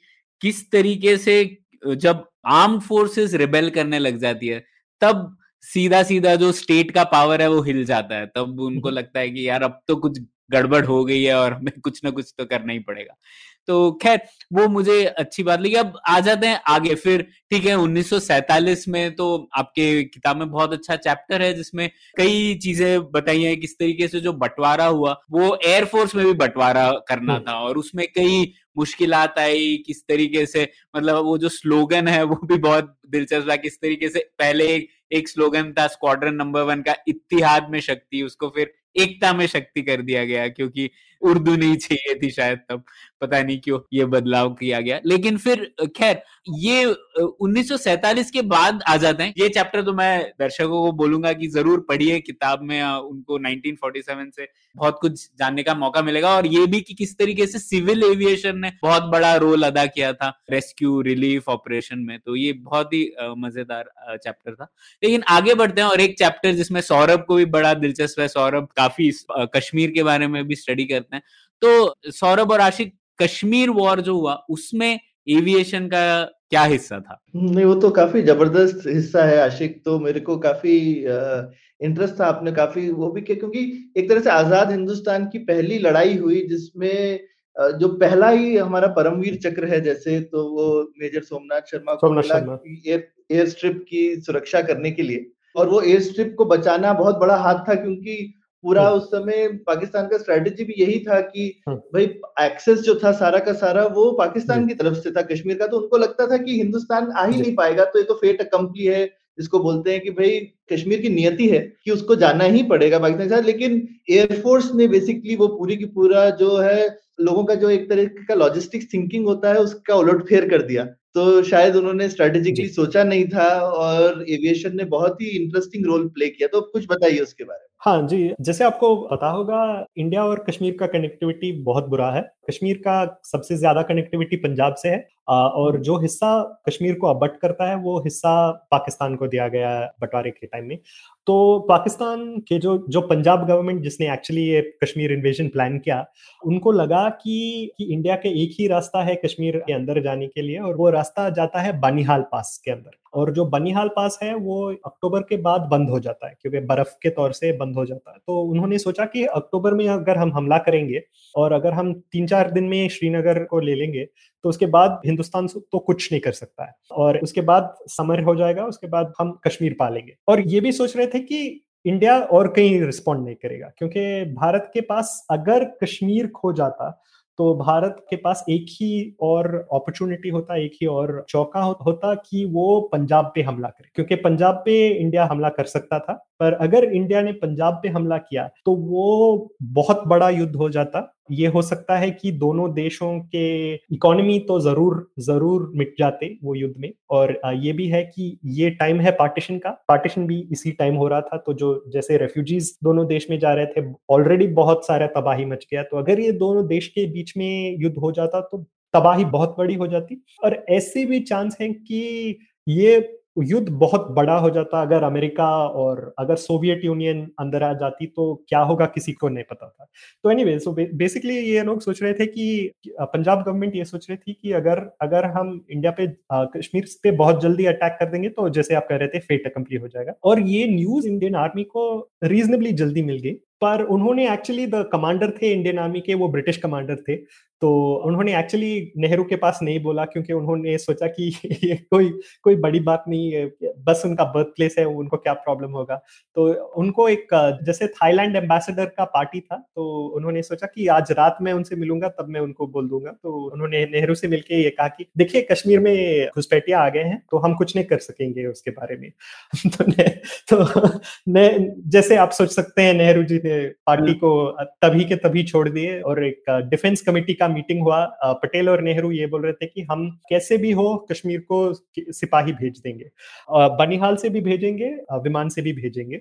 किस तरीके से जब आर्म फोर्सेस रिबेल करने लग जाती है, तब सीधा सीधा जो स्टेट का पावर है वो हिल जाता है। तब उनको लगता है कि यार अब तो कुछ गड़बड़ हो गई है और हमें कुछ ना कुछ तो करना ही पड़ेगा। तो खैर वो मुझे अच्छी बात लगी अब आ जाते हैं आगे फिर ठीक है 1947 में तो आपके किताब में बहुत अच्छा चैप्टर है जिसमें कई चीज़ें बताई हैं किस तरीके से जो बंटवारा हुआ वो एयरफोर्स में भी बंटवारा करना हम्म। था और उसमें कई मुश्किल आई किस तरीके से मतलब वो जो स्लोगन है वो भी बहुत दिलचस्प है किस तरीके से पहले एक, एक स्लोगन था स्क्वाड्रन नंबर वन का इतिहाद में शक्ति उसको फिर एकता में शक्ति कर दिया गया क्योंकि उर्दू नहीं चाहिए थी शायद तब पता नहीं क्यों ये बदलाव किया गया। लेकिन फिर खैर, ये 1947 के बाद आ जाते हैं। ये चैप्टर तो मैं दर्शकों को बोलूँगा कि ज़रूर पढ़िए किताब में उनको 1947 से बहुत कुछ जानने का मौका मिलेगा। और ये भी कि किस तरीके से सिविल एविएशन ने बहुत बड़ा रोल अदा किया था रेस्क्यू, रिलीफ, ऑपरेशन में। तो ये बहुत ही मज़ेदार चैप्टर था। लेकिन आगे बढ़ते हैं और एक चैप्टर जिसमें सौरभ को भी बड़ा दिलचस्प है। सौरभ काफ़ी कश्मीर के बारे में भी स्टडी करते हैं। तो सौरभ और आशिक कश्मीर वॉर जो हुआ उसमें एविएशन का क्या हिस्सा था? नहीं वो तो काफ़ी ज़बरदस्त हिस्सा है आशिक तो मेरे को काफ़ी इंटरेस्ट था आपने काफ़ी वो भी क्योंकि एक तरह से आज़ाद हिंदुस्तान की पहली लड़ाई हुई जिसमें जो पहला ही हमारा परमवीर चक्र है जैसे तो वो मेजर सोमनाथ शर्मा को एयर एयर स्ट्रिप की सुरक्षा करने के लिए। और वो एयर स्ट्रिप को बचाना बहुत बड़ा हाथ था क्योंकि पूरा हम्म। उस समय पाकिस्तान का स्ट्रेटेजी भी यही था कि हम्म। भाई एक्सेस जो था सारा का सारा वो पाकिस्तान की तरफ़ से था कश्मीर का। तो उनको लगता था कि हिंदुस्तान आ ही नहीं पाएगा तो ये तो फेट अकम्पली है जिसको बोलते हैं कि भाई कश्मीर की नियति है कि उसको जाना ही पड़ेगा पाकिस्तान के साथ। लेकिन एयरफोर्स ने बेसिकली वो पूरी की पूरा जो है लोगों का जो एक तरह का लॉजिस्टिक्स थिंकिंग होता है उसका उलट फेर कर दिया। तो शायद उन्होंने स्ट्रेटेजिकली सोचा नहीं था और एविएशन ने बहुत ही इंटरेस्टिंग रोल प्ले किया। तो कुछ बताइए उसके बारे में। हाँ जी, जैसे आपको पता होगा, इंडिया और कश्मीर का कनेक्टिविटी बहुत बुरा है। कश्मीर का सबसे ज़्यादा कनेक्टिविटी पंजाब से है और। जो हिस्सा कश्मीर को अबट करता है वो हिस्सा पाकिस्तान को दिया गया है बंटवारे के टाइम में तो पाकिस्तान के जो जो पंजाब गवर्नमेंट जिसने एक्चुअली ये कश्मीर इन्वेजन प्लान किया उनको लगा कि, कि इंडिया के एक ही रास्ता है कश्मीर के अंदर जाने के लिए और वो रास्ता जाता है बनिहाल पास के अंदर और जो बनिहाल पास है वो अक्टूबर के बाद बंद हो जाता है क्योंकि बर्फ़ के तौर से बंद हो जाता है तो उन्होंने सोचा कि अक्टूबर में अगर हम हमला करेंगे और अगर हम तीन चार दिन में श्रीनगर को ले लेंगे तो उसके बाद हिंदुस्तान तो कुछ नहीं कर सकता है। और उसके बाद समर हो जाएगा, उसके बाद हम कश्मीर पा लेंगे और ये भी सोच रहे थे कि इंडिया और कहीं रिस्पॉन्ड नहीं करेगा, क्योंकि भारत के पास अगर कश्मीर खो जाता तो भारत के पास एक ही और अपॉर्चुनिटी होता, एक ही और चौका होता कि वो पंजाब पे हमला करे। क्योंकि पंजाब पे इंडिया हमला कर सकता था, पर अगर इंडिया ने पंजाब पे हमला किया तो वो बहुत बड़ा युद्ध हो जाता ये हो सकता है कि दोनों देशों के इकोनॉमी तो ज़रूर ज़रूर मिट जाते वो युद्ध में। और ये भी है कि ये टाइम है पार्टीशन का। पार्टीशन भी इसी टाइम हो रहा था तो जो, जैसे रेफ्यूजीज दोनों देश में जा रहे थे ऑलरेडी बहुत सारा तबाही मच गया। तो अगर ये दोनों देश के बीच में युद्ध हो जाता तो तबाही बहुत बड़ी हो जाती। और ऐसे भी चांस है कि ये युद्ध बहुत बड़ा हो जाता अगर अमेरिका और अगर सोवियत यूनियन अंदर आ जाती तो क्या होगा किसी को नहीं पता था। तो एनीवे सो बेसिकली ये लोग सोच रहे थे कि पंजाब गवर्नमेंट ये सोच रही थी कि अगर अगर हम इंडिया पे कश्मीर पे बहुत जल्दी अटैक कर देंगे तो जैसे आप कह रहे थे फेट कंप्लीट हो जाएगा। और ये न्यूज़ इंडियन आर्मी को रीजनेबली जल्दी मिल गई, पर उन्होंने एक्चुअली द कमांडर थे इंडियन आर्मी के, वो ब्रिटिश कमांडर थे। तो उन्होंने एक्चुअली नेहरू के पास नहीं बोला क्योंकि उन्होंने सोचा कि ये कोई कोई बड़ी बात नहीं है बस उनका बर्थ प्लेस है उनको क्या प्रॉब्लम होगा? तो उनको एक जैसे थाईलैंड एम्बेसडर का पार्टी था तो उन्होंने सोचा कि आज रात में उनसे मिलूँगा तब मैं उनको बोल दूँगा। तो उन्होंने नेहरू से मिलकर ये कहा कि देखिए कश्मीर में घुसपैठिया आ गए हैं तो हम कुछ नहीं कर सकेंगे उसके बारे में। तो ने, तो ने, जैसे आप सोच सकते हैं नेहरू जी ने पार्टी को तभी के तभी छोड़ दिए और एक डिफेंस कमेटी का मीटिंग हुआ पटेल और नेहरू ये बोल रहे थे कि हम कैसे भी हो, कश्मीर को सिपाही भेज देंगे। बनिहाल से भी भेजेंगे विमान से भी भेजेंगे।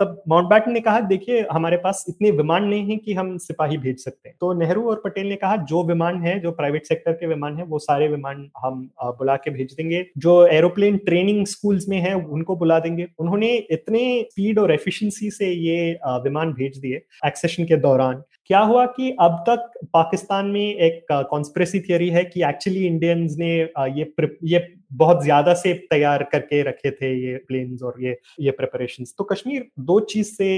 तब माउंटबैटन ने कहा, देखिए, हमारे पास इतने विमान नहीं है कि हम सिपाही भेज सकते हैं। तो नेहरू और पटेल ने कहा, जो विमान है, जो प्राइवेट सेक्टर के विमान है, वो सारे विमान हम बुला के भेज देंगे। जो एरोप्लेन ट्रेनिंग स्कूल्स में है, उनको बुला देंगे। उन्होंने इतने स्पीड और एफिशिएंसी से ये विमान भेज दिए एक्सेशन के दौरान। क्या हुआ कि अब तक पाकिस्तान में एक कॉन्स्परेसी थियरी है कि एक्चुअली इंडियंस ने ये ये बहुत ज़्यादा से तैयार करके रखे थे ये प्लेन्स और ये ये प्रिपरेशन तो कश्मीर दो चीज़ से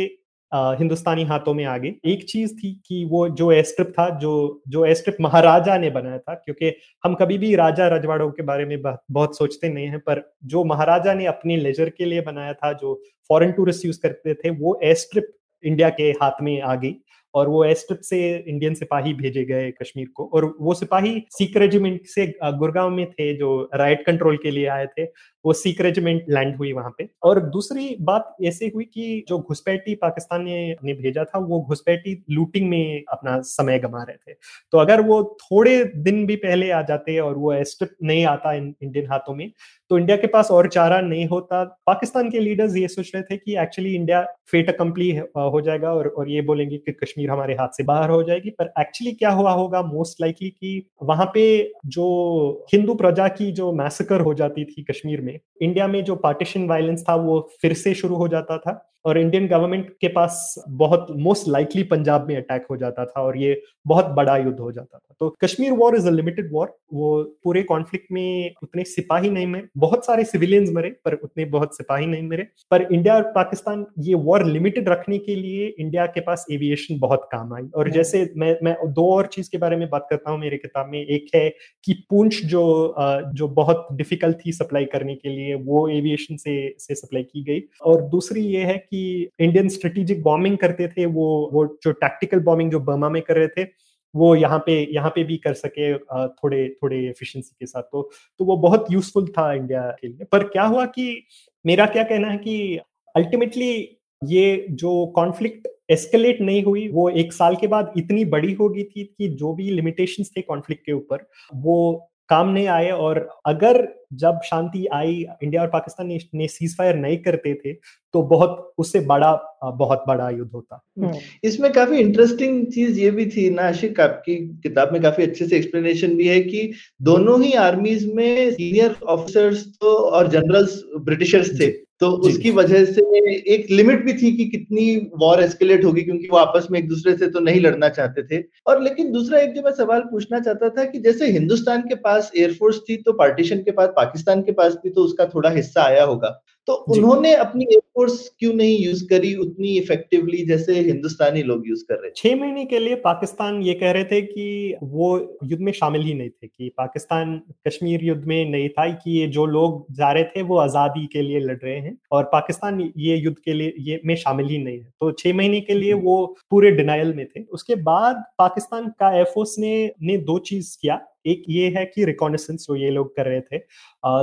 आ, हिंदुस्तानी हाथों में आ गई। एक चीज़ थी कि वो जो एस्ट्रिप था जो जो एस्ट्रिप महाराजा ने बनाया था क्योंकि हम कभी भी राजा रजवाड़ों के बारे में बहुत सोचते नहीं हैं पर जो महाराजा ने अपने लेजर के लिए बनाया था जो फॉरेन टूरिस्ट यूज़ करते थे वो एस्ट्रिप इंडिया के हाथ में आ गई। और वो एस्ट्रिप से इंडियन सिपाही भेजे गए कश्मीर को। और वो सिपाही सिख रेजिमेंट से गुरगांव में थे, जो राइट कंट्रोल के लिए आए थे। वो सिख रेजिमेंट लैंड हुई वहाँ पे। और दूसरी बात ऐसे हुई कि जो घुसपैठी पाकिस्तान ने, ने भेजा था वो घुसपैठी लूटिंग में अपना समय गमा रहे थे। तो अगर वो थोड़े दिन भी पहले आ जाते और वो एस्ट्रिप नहीं आता इन, इंडियन हाथों में तो इंडिया के पास और चारा नहीं होता। पाकिस्तान के लीडर्स ये सोच रहे थे कि एक्चुअली इंडिया फेट कंप्ली हो जाएगा और, और ये बोलेंगे कि कश्मीर हमारे हाथ से बाहर हो जाएगी। पर एक्चुअली क्या हुआ होगा? मोस्ट लाइकली कि वहाँ पे जो हिंदू प्रजा की जो मैसेकर हो जाती थी कश्मीर में इंडिया में जो पार्टीशन वायलेंस था वो फिर से शुरू हो जाता था। और इंडियन गवर्नमेंट के पास बहुत मोस्ट लाइकली पंजाब में अटैक हो जाता था और ये बहुत बड़ा युद्ध हो जाता था। तो Kashmir war is a limited war वो पूरे कॉन्फ्लिक्ट में उतने सिपाही नहीं मरे। बहुत सारे सिविलियंस मरे पर उतने बहुत सिपाही नहीं मरे। पर इंडिया और पाकिस्तान ये वॉर लिमिटेड रखने के लिए इंडिया के पास एविएशन बहुत काम आई। और जैसे मैं मैं दो और चीज़ के बारे में बात करता हूँ मेरे किताब में। एक है कि पूंछ जो जो बहुत डिफ़िकल्ट थी सप्लाई करने के लिए वो एविएशन से से सप्लाई की गई। और दूसरी ये है कि इंडियन स्ट्रेटेजिक बॉम्बिंग करते थे, वो वो जो टैक्टिकल बॉम्बिंग जो बर्मा में कर रहे थे, वो यहाँ पे यहाँ पे भी कर सके थोड़े थोड़े एफिशिएंसी के साथ। तो तो वो बहुत यूजफुल था इंडिया के लिए। पर क्या हुआ कि मेरा क्या कहना है कि अल्टीमेटली ये जो कॉन्फ्लिक्ट एस्केलेट नहीं हुई, वो एक साल के बाद इतनी बड़ी हो गई थी कि जो भी लिमिटेशंस थे कॉन्फ्लिक्ट के ऊपर, वो काम नहीं आए और अगर जब शांति आई इंडिया और पाकिस्तान ने, ने सीज फायर नहीं करते थे तो बहुत उससे बड़ा बहुत बड़ा युद्ध होता। हम्म। इसमें काफ़ी इंटरेस्टिंग चीज़ ये भी थी ना आशिक आपकी किताब में काफ़ी अच्छे से एक्सप्लेनेशन भी है कि दोनों ही आर्मीज में सीनियर ऑफिसर्स तो और जनरल्स ब्रिटिशर्स थे। तो उसकी वजह से एक लिमिट भी थी कि कितनी वॉर एस्केलेट होगी क्योंकि वो आपस में एक दूसरे से तो नहीं लड़ना चाहते थे। और लेकिन दूसरा एक जो मैं सवाल पूछना चाहता था कि जैसे हिंदुस्तान के पास एयरफोर्स थी तो पार्टीशन के बाद पाकिस्तान के पास भी तो उसका थोड़ा हिस्सा आया होगा। तो उन्होंने अपनी एयरफोर्स क्यों नहीं यूज़ करी उतनी इफेक्टिवली जैसे हिंदुस्तानी लोग यूज़ कर रहे छह महीने के लिए पाकिस्तान ये कह रहे थे कि वो युद्ध में शामिल ही नहीं थे कि पाकिस्तान कश्मीर युद्ध में नहीं था कि ये जो लोग जा रहे थे वो आज़ादी के लिए लड़ रहे हैं और पाकिस्तान ये युद्ध के लिए ये में शामिल ही नहीं है। तो छह महीने के लिए वो पूरे डिनाइल में थे। उसके बाद पाकिस्तान का एयरफोर्स ने ने दो चीज़ किया। एक ये है कि रिकॉनेसेंस जो ये लोग कर रहे थे।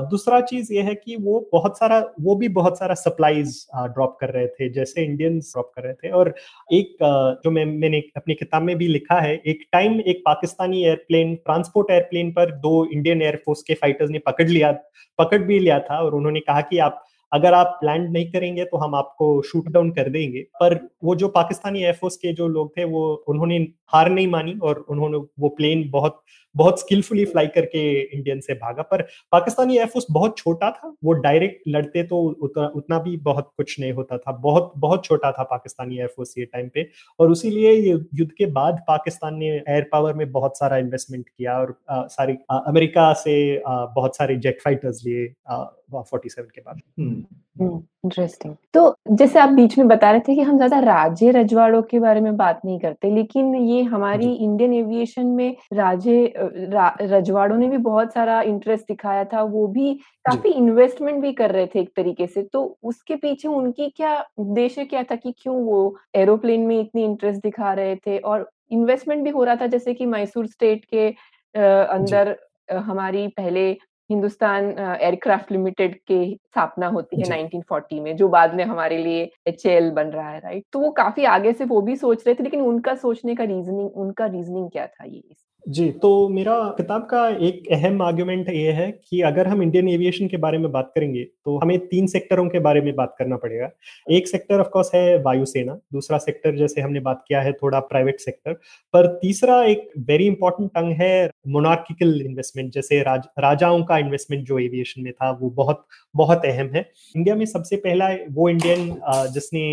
दूसरा चीज़ ये है कि वो बहुत सारा, वो भी बहुत सारा सप्लाईज ड्रॉप कर रहे थे, जैसे इंडियंस ड्रॉप कर रहे थे। और एक जो मैं, मैंने अपनी किताब में भी लिखा है, एक टाइम एक पाकिस्तानी एयरप्लेन ट्रांसपोर्ट एयरप्लेन पर दो इंडियन एयरफोर्स के फाइटर्स ने पकड़ लिया, पकड़ भी लिया था और उन्होंने कहा कि आप, अगर आप लैंड नहीं करेंगे तो हम आपको शूट डाउन कर देंगे। पर वो जो पाकिस्तानी एयरफोर्स के जो लोग थे, वो, उन्होंने हार नहीं मानी और उन्होंने वो प्लेन बहुत बहुत स्किलफुली फ्लाई करके इंडियन से भागा। पर पाकिस्तानी एयरफोर्स बहुत छोटा था वो डायरेक्ट लड़ते तो उतना उतना भी बहुत कुछ नहीं होता था। बहुत बहुत छोटा था पाकिस्तानी एयरफोर्स ये टाइम पे। और ये युद्ध के बाद पाकिस्तान ने एयर पावर में बहुत सारा इन्वेस्टमेंट किया और सारी अमेरिका से आ, बहुत सारे जेट फाइटर्स लिए फोर्टी सेवन के बाद। इंटरेस्टिंग हम्म, तो जैसे आप बीच में बता रहे थे कि हम ज़्यादा राज्य रजवाड़ों के बारे में बात नहीं करते लेकिन ये हमारी इंडियन एविएशन में राजे रा, रजवाड़ों ने भी बहुत सारा इंटरेस्ट दिखाया था वो भी काफ़ी इन्वेस्टमेंट भी कर रहे थे एक तरीके से। तो उसके पीछे उनकी क्या उद्देश्य क्या था कि क्यों वो एरोप्लेन में इतनी इंटरेस्ट दिखा रहे थे? और इन्वेस्टमेंट भी हो रहा था जैसे कि मैसूर स्टेट के अंदर हमारी पहले हिंदुस्तान एयरक्राफ्ट लिमिटेड के स्थापना होती है 1940 में जो बाद में हमारे लिए एचएल बन रहा है राइट? तो वो काफ़ी आगे से वो भी सोच रहे थे लेकिन उनका सोचने का रीजनिंग उनका रीजनिंग क्या था ये जी तो मेरा किताब का एक अहम आर्ग्यूमेंट ये है कि अगर हम इंडियन एविएशन के बारे में बात करेंगे तो हमें तीन सेक्टरों के बारे में बात करना पड़ेगा। एक सेक्टर ऑफ़ कोर्स है वायुसेना दूसरा सेक्टर जैसे हमने बात किया है थोड़ा प्राइवेट सेक्टर पर तीसरा एक वेरी इंपॉर्टेंट टंग है मोनार्किकल इन्वेस्टमेंट जैसे राज, राजाओं का इन्वेस्टमेंट जो एविएशन में था वो बहुत बहुत अहम है। इंडिया में सबसे पहला वो इंडियन जिसने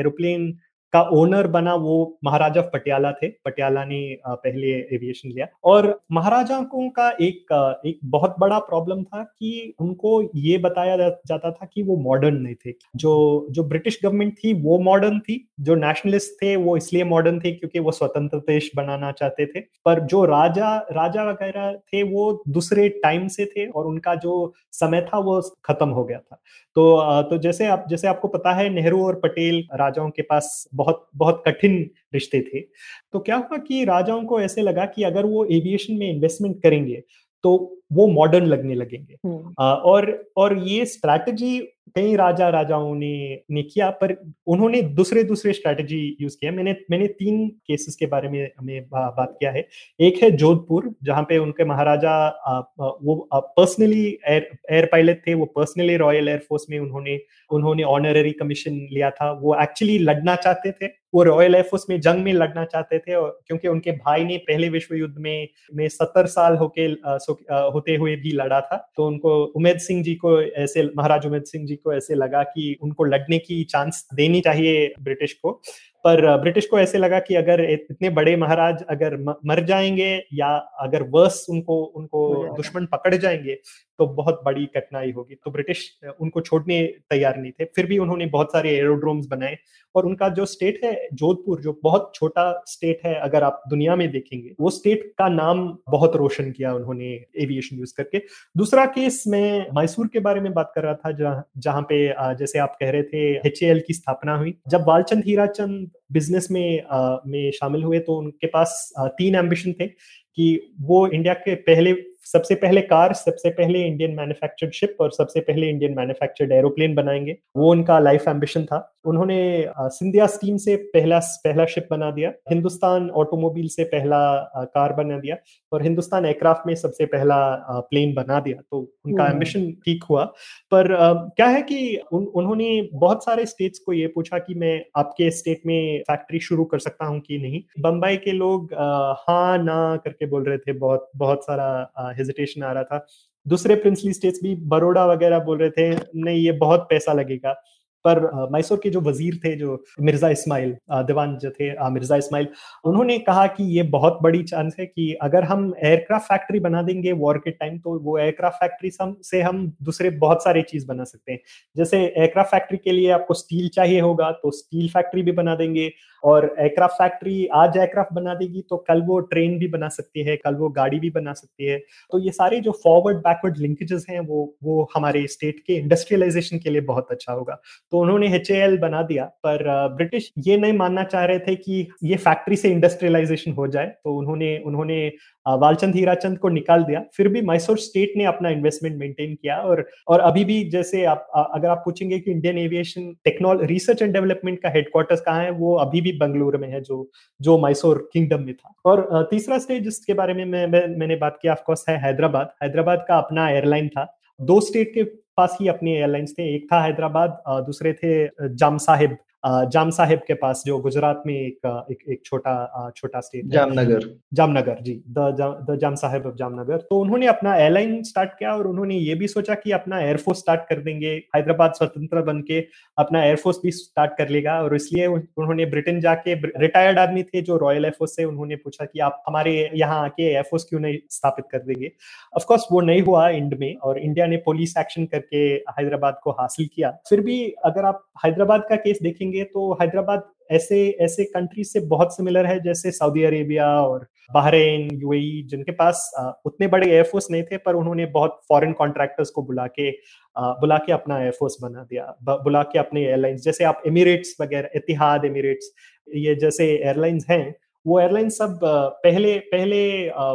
एरोप्लेन का ओनर बना वो महाराजा पटियाला थे। पटियाला ने पहले एविएशन लिया। और महाराजाओं का एक एक बहुत बड़ा प्रॉब्लम था कि उनको ये बताया जाता था कि वो मॉडर्न नहीं थे। जो जो ब्रिटिश गवर्नमेंट थी, वो मॉडर्न थी। जो नेशनलिस्ट थे, वो इसलिए मॉडर्न थे क्योंकि वो स्वतंत्र देश बनाना चाहते थे। पर जो राजा राजा वगैरह थे, वो दूसरे टाइम से थे और उनका जो समय था, वो खत्म हो गया था। तो तो जैसे आप, जैसे आपको पता है, नेहरू और पटेल राजाओं के पास बहुत बहुत बहुत कठिन रिश्ते थे। तो क्या हुआ कि राजाओं को ऐसे लगा कि अगर वो एविएशन में इन्वेस्टमेंट करेंगे तो वो मॉडर्न लगने लगेंगे। हम्म। और और ये स्ट्रैटेजी कई राजा राजाओं ने ने किया पर उन्होंने दूसरे दूसरे स्ट्रैटेजी यूज़ किया। मैंने मैंने तीन केसेस के बारे में हमें बा, बात किया है। एक है जोधपुर जहाँ पे उनके महाराजा वो पर्सनली एयर एयर पायलट थे वो पर्सनली रॉयल एयरफोर्स में उन्होंने उन्होंने ऑनररी कमीशन लिया था। वो एक्चुअली लड़ना चाहते थे। वो रॉयल एयरफोर्स में जंग में लड़ना चाहते थे और क्योंकि उनके भाई ने पहले विश्व युद्ध में में सत्तर साल होके होते हुए भी लड़ा था। तो उनको उमेद सिंह जी को ऐसे महाराज उमेद सिंह जी को ऐसे लगा कि उनको लड़ने की चांस देनी चाहिए ब्रिटिश को। पर ब्रिटिश को ऐसे लगा कि अगर इतने बड़े महाराज अगर मर जाएँगे या अगर वर्स उनको उनको दुश्मन पकड़ जाएँगे तो बहुत बड़ी कठिनाई होगी। तो ब्रिटिश उनको छोड़ने तैयार नहीं थे। फिर भी उन्होंने बहुत सारे एरोड्रोम्स बनाए और उनका जो स्टेट है जोधपुर जो बहुत छोटा स्टेट है अगर आप दुनिया में देखेंगे वो स्टेट का नाम बहुत रोशन किया उन्होंने एविएशन यूज़ करके। दूसरा केस मैं मैसूर के बारे में बात कर रहा था जहाँ जहाँ पे जैसे आप कह रहे थे एचएएल की स्थापना हुई। जब बालचंद हीराचंद बिज़नेस में आ, में शामिल हुए तो उनके पास आ, तीन एम्बिशन थे कि वो इंडिया के पहले सबसे पहले कार, सबसे पहले इंडियन मैन्युफैक्चर्ड शिप और सबसे पहले इंडियन मैन्युफैक्चर्ड एरोप्लेन बनाएँगे। वो उनका लाइफ एम्बिशन था। उन्होंने सिंधिया स्कीम से पहला पहला शिप बना दिया हिंदुस्तान ऑटोमोबाइल से पहला कार बना दिया और हिंदुस्तान एयरक्राफ्ट में सबसे पहला प्लेन बना दिया तो उनका एम्बिशन। ठीक हुआ। पर क्या है कि उन, उन्होंने बहुत सारे स्टेट्स को ये पूछा कि मैं आपके स्टेट में फैक्ट्री शुरू कर सकता हूँ कि नहीं? बम्बई के लोग हाँ ना करके बोल रहे थे बहुत बहुत सारा हेजिटेशन आ रहा था। दूसरे प्रिंसली स्टेट्स भी बड़ोड़ा वगैरह बोल रहे थे नहीं ये बहुत पैसा लगेगा। पर मैसूर के जो वज़ीर थे, जो मिर्ज़ा इस्माइल दीवान जो थे मिर्ज़ा इस्माइल, उन्होंने कहा कि ये बहुत बड़ी चांस है कि अगर हम एयरक्राफ्ट फैक्ट्री बना देंगे वॉर के टाइम तो वो एयरक्राफ्ट फैक्ट्री से हम दूसरे बहुत सारे चीज़ बना सकते हैं। जैसे एयरक्राफ्ट फैक्ट्री के लिए आपको स्टील चाहिए होगा तो स्टील फैक्ट्री भी बना देंगे और एयरक्राफ्ट फैक्ट्री आज एयरक्राफ्ट बना देगी तो कल वो ट्रेन भी बना सकती है, कल वो गाड़ी भी बना सकती है। तो ये सारे जो फॉरवर्ड बैकवर्ड लिंकेजेस हैं, वो वो हमारे स्टेट के इंडस्ट्रियलाइजेशन के लिए बहुत अच्छा होगा। तो उन्होंने एच बना दिया। पर ब्रिटिश ये नहीं मानना चाह रहे थे कि ये फैक्ट्री से इंडस्ट्रियलाइजेशन हो जाए। तो उन्होंने उन्होंने वालचंद हीराचंद को निकाल दिया। फिर भी मैसूर स्टेट ने अपना इन्वेस्टमेंट मेंटेन किया और और अभी भी जैसे आप अगर आप पूछेंगे कि Indian aviation technology research and development का हेडक्वार्टर्स कहाँ है वो अभी भी बंगलुरु में है जो जो मैसूर किंगडम में था। और तीसरा स्टेट जिसके बारे में मैं, मैं मैंने बात किया ऑफकोर्स है हैदराबाद हैदराबाद का अपना एयरलाइन था। दो स्टेट के पास ही अपनी एयरलाइंस थे। एक था हैदराबाद दूसरे थे जाम साहिब जाम साहिब के पास जो गुजरात में एक एक, एक छोटा छोटा state Jamnagar. Jamnagar ji. The Jam Sahib of Jamnagar. तो उन्होंने अपना एयरलाइन स्टार्ट किया और उन्होंने ये भी सोचा कि अपना एयरफोर्स स्टार्ट कर देंगे। हैदराबाद स्वतंत्र बन के अपना एयरफोर्स भी स्टार्ट कर लेगा और इसलिए उन्होंने ब्रिटेन जाके रिटायर्ड आदमी थे जो रॉयल एयरफोर्स से उन्होंने पूछा कि आप हमारे यहाँ आके एयरफोर्स क्यों नहीं स्थापित कर देंगे? ऑफकोर्स वो नहीं हुआ इंड में और इंडिया ने पुलिस एक्शन करके हैदराबाद को हासिल किया। फिर भी अगर आप हैदराबाद का केस देखेंगे देखेंगे तो हैदराबाद ऐसे ऐसे कंट्री से बहुत सिमिलर है, जैसे सऊदी अरेबिया और बहरेन यूएई जिनके पास उतने बड़े एयरफोर्स नहीं थे, पर उन्होंने बहुत फॉरेन कॉन्ट्रैक्टर्स को बुला के बुला के अपना एयरफोर्स बना दिया बुला के अपने एयरलाइंस जैसे आप एमिरेट्स वगैरह इतिहाद एमिरेट्स ये जैसे एयरलाइंस हैं वो एयरलाइन सब पहले पहले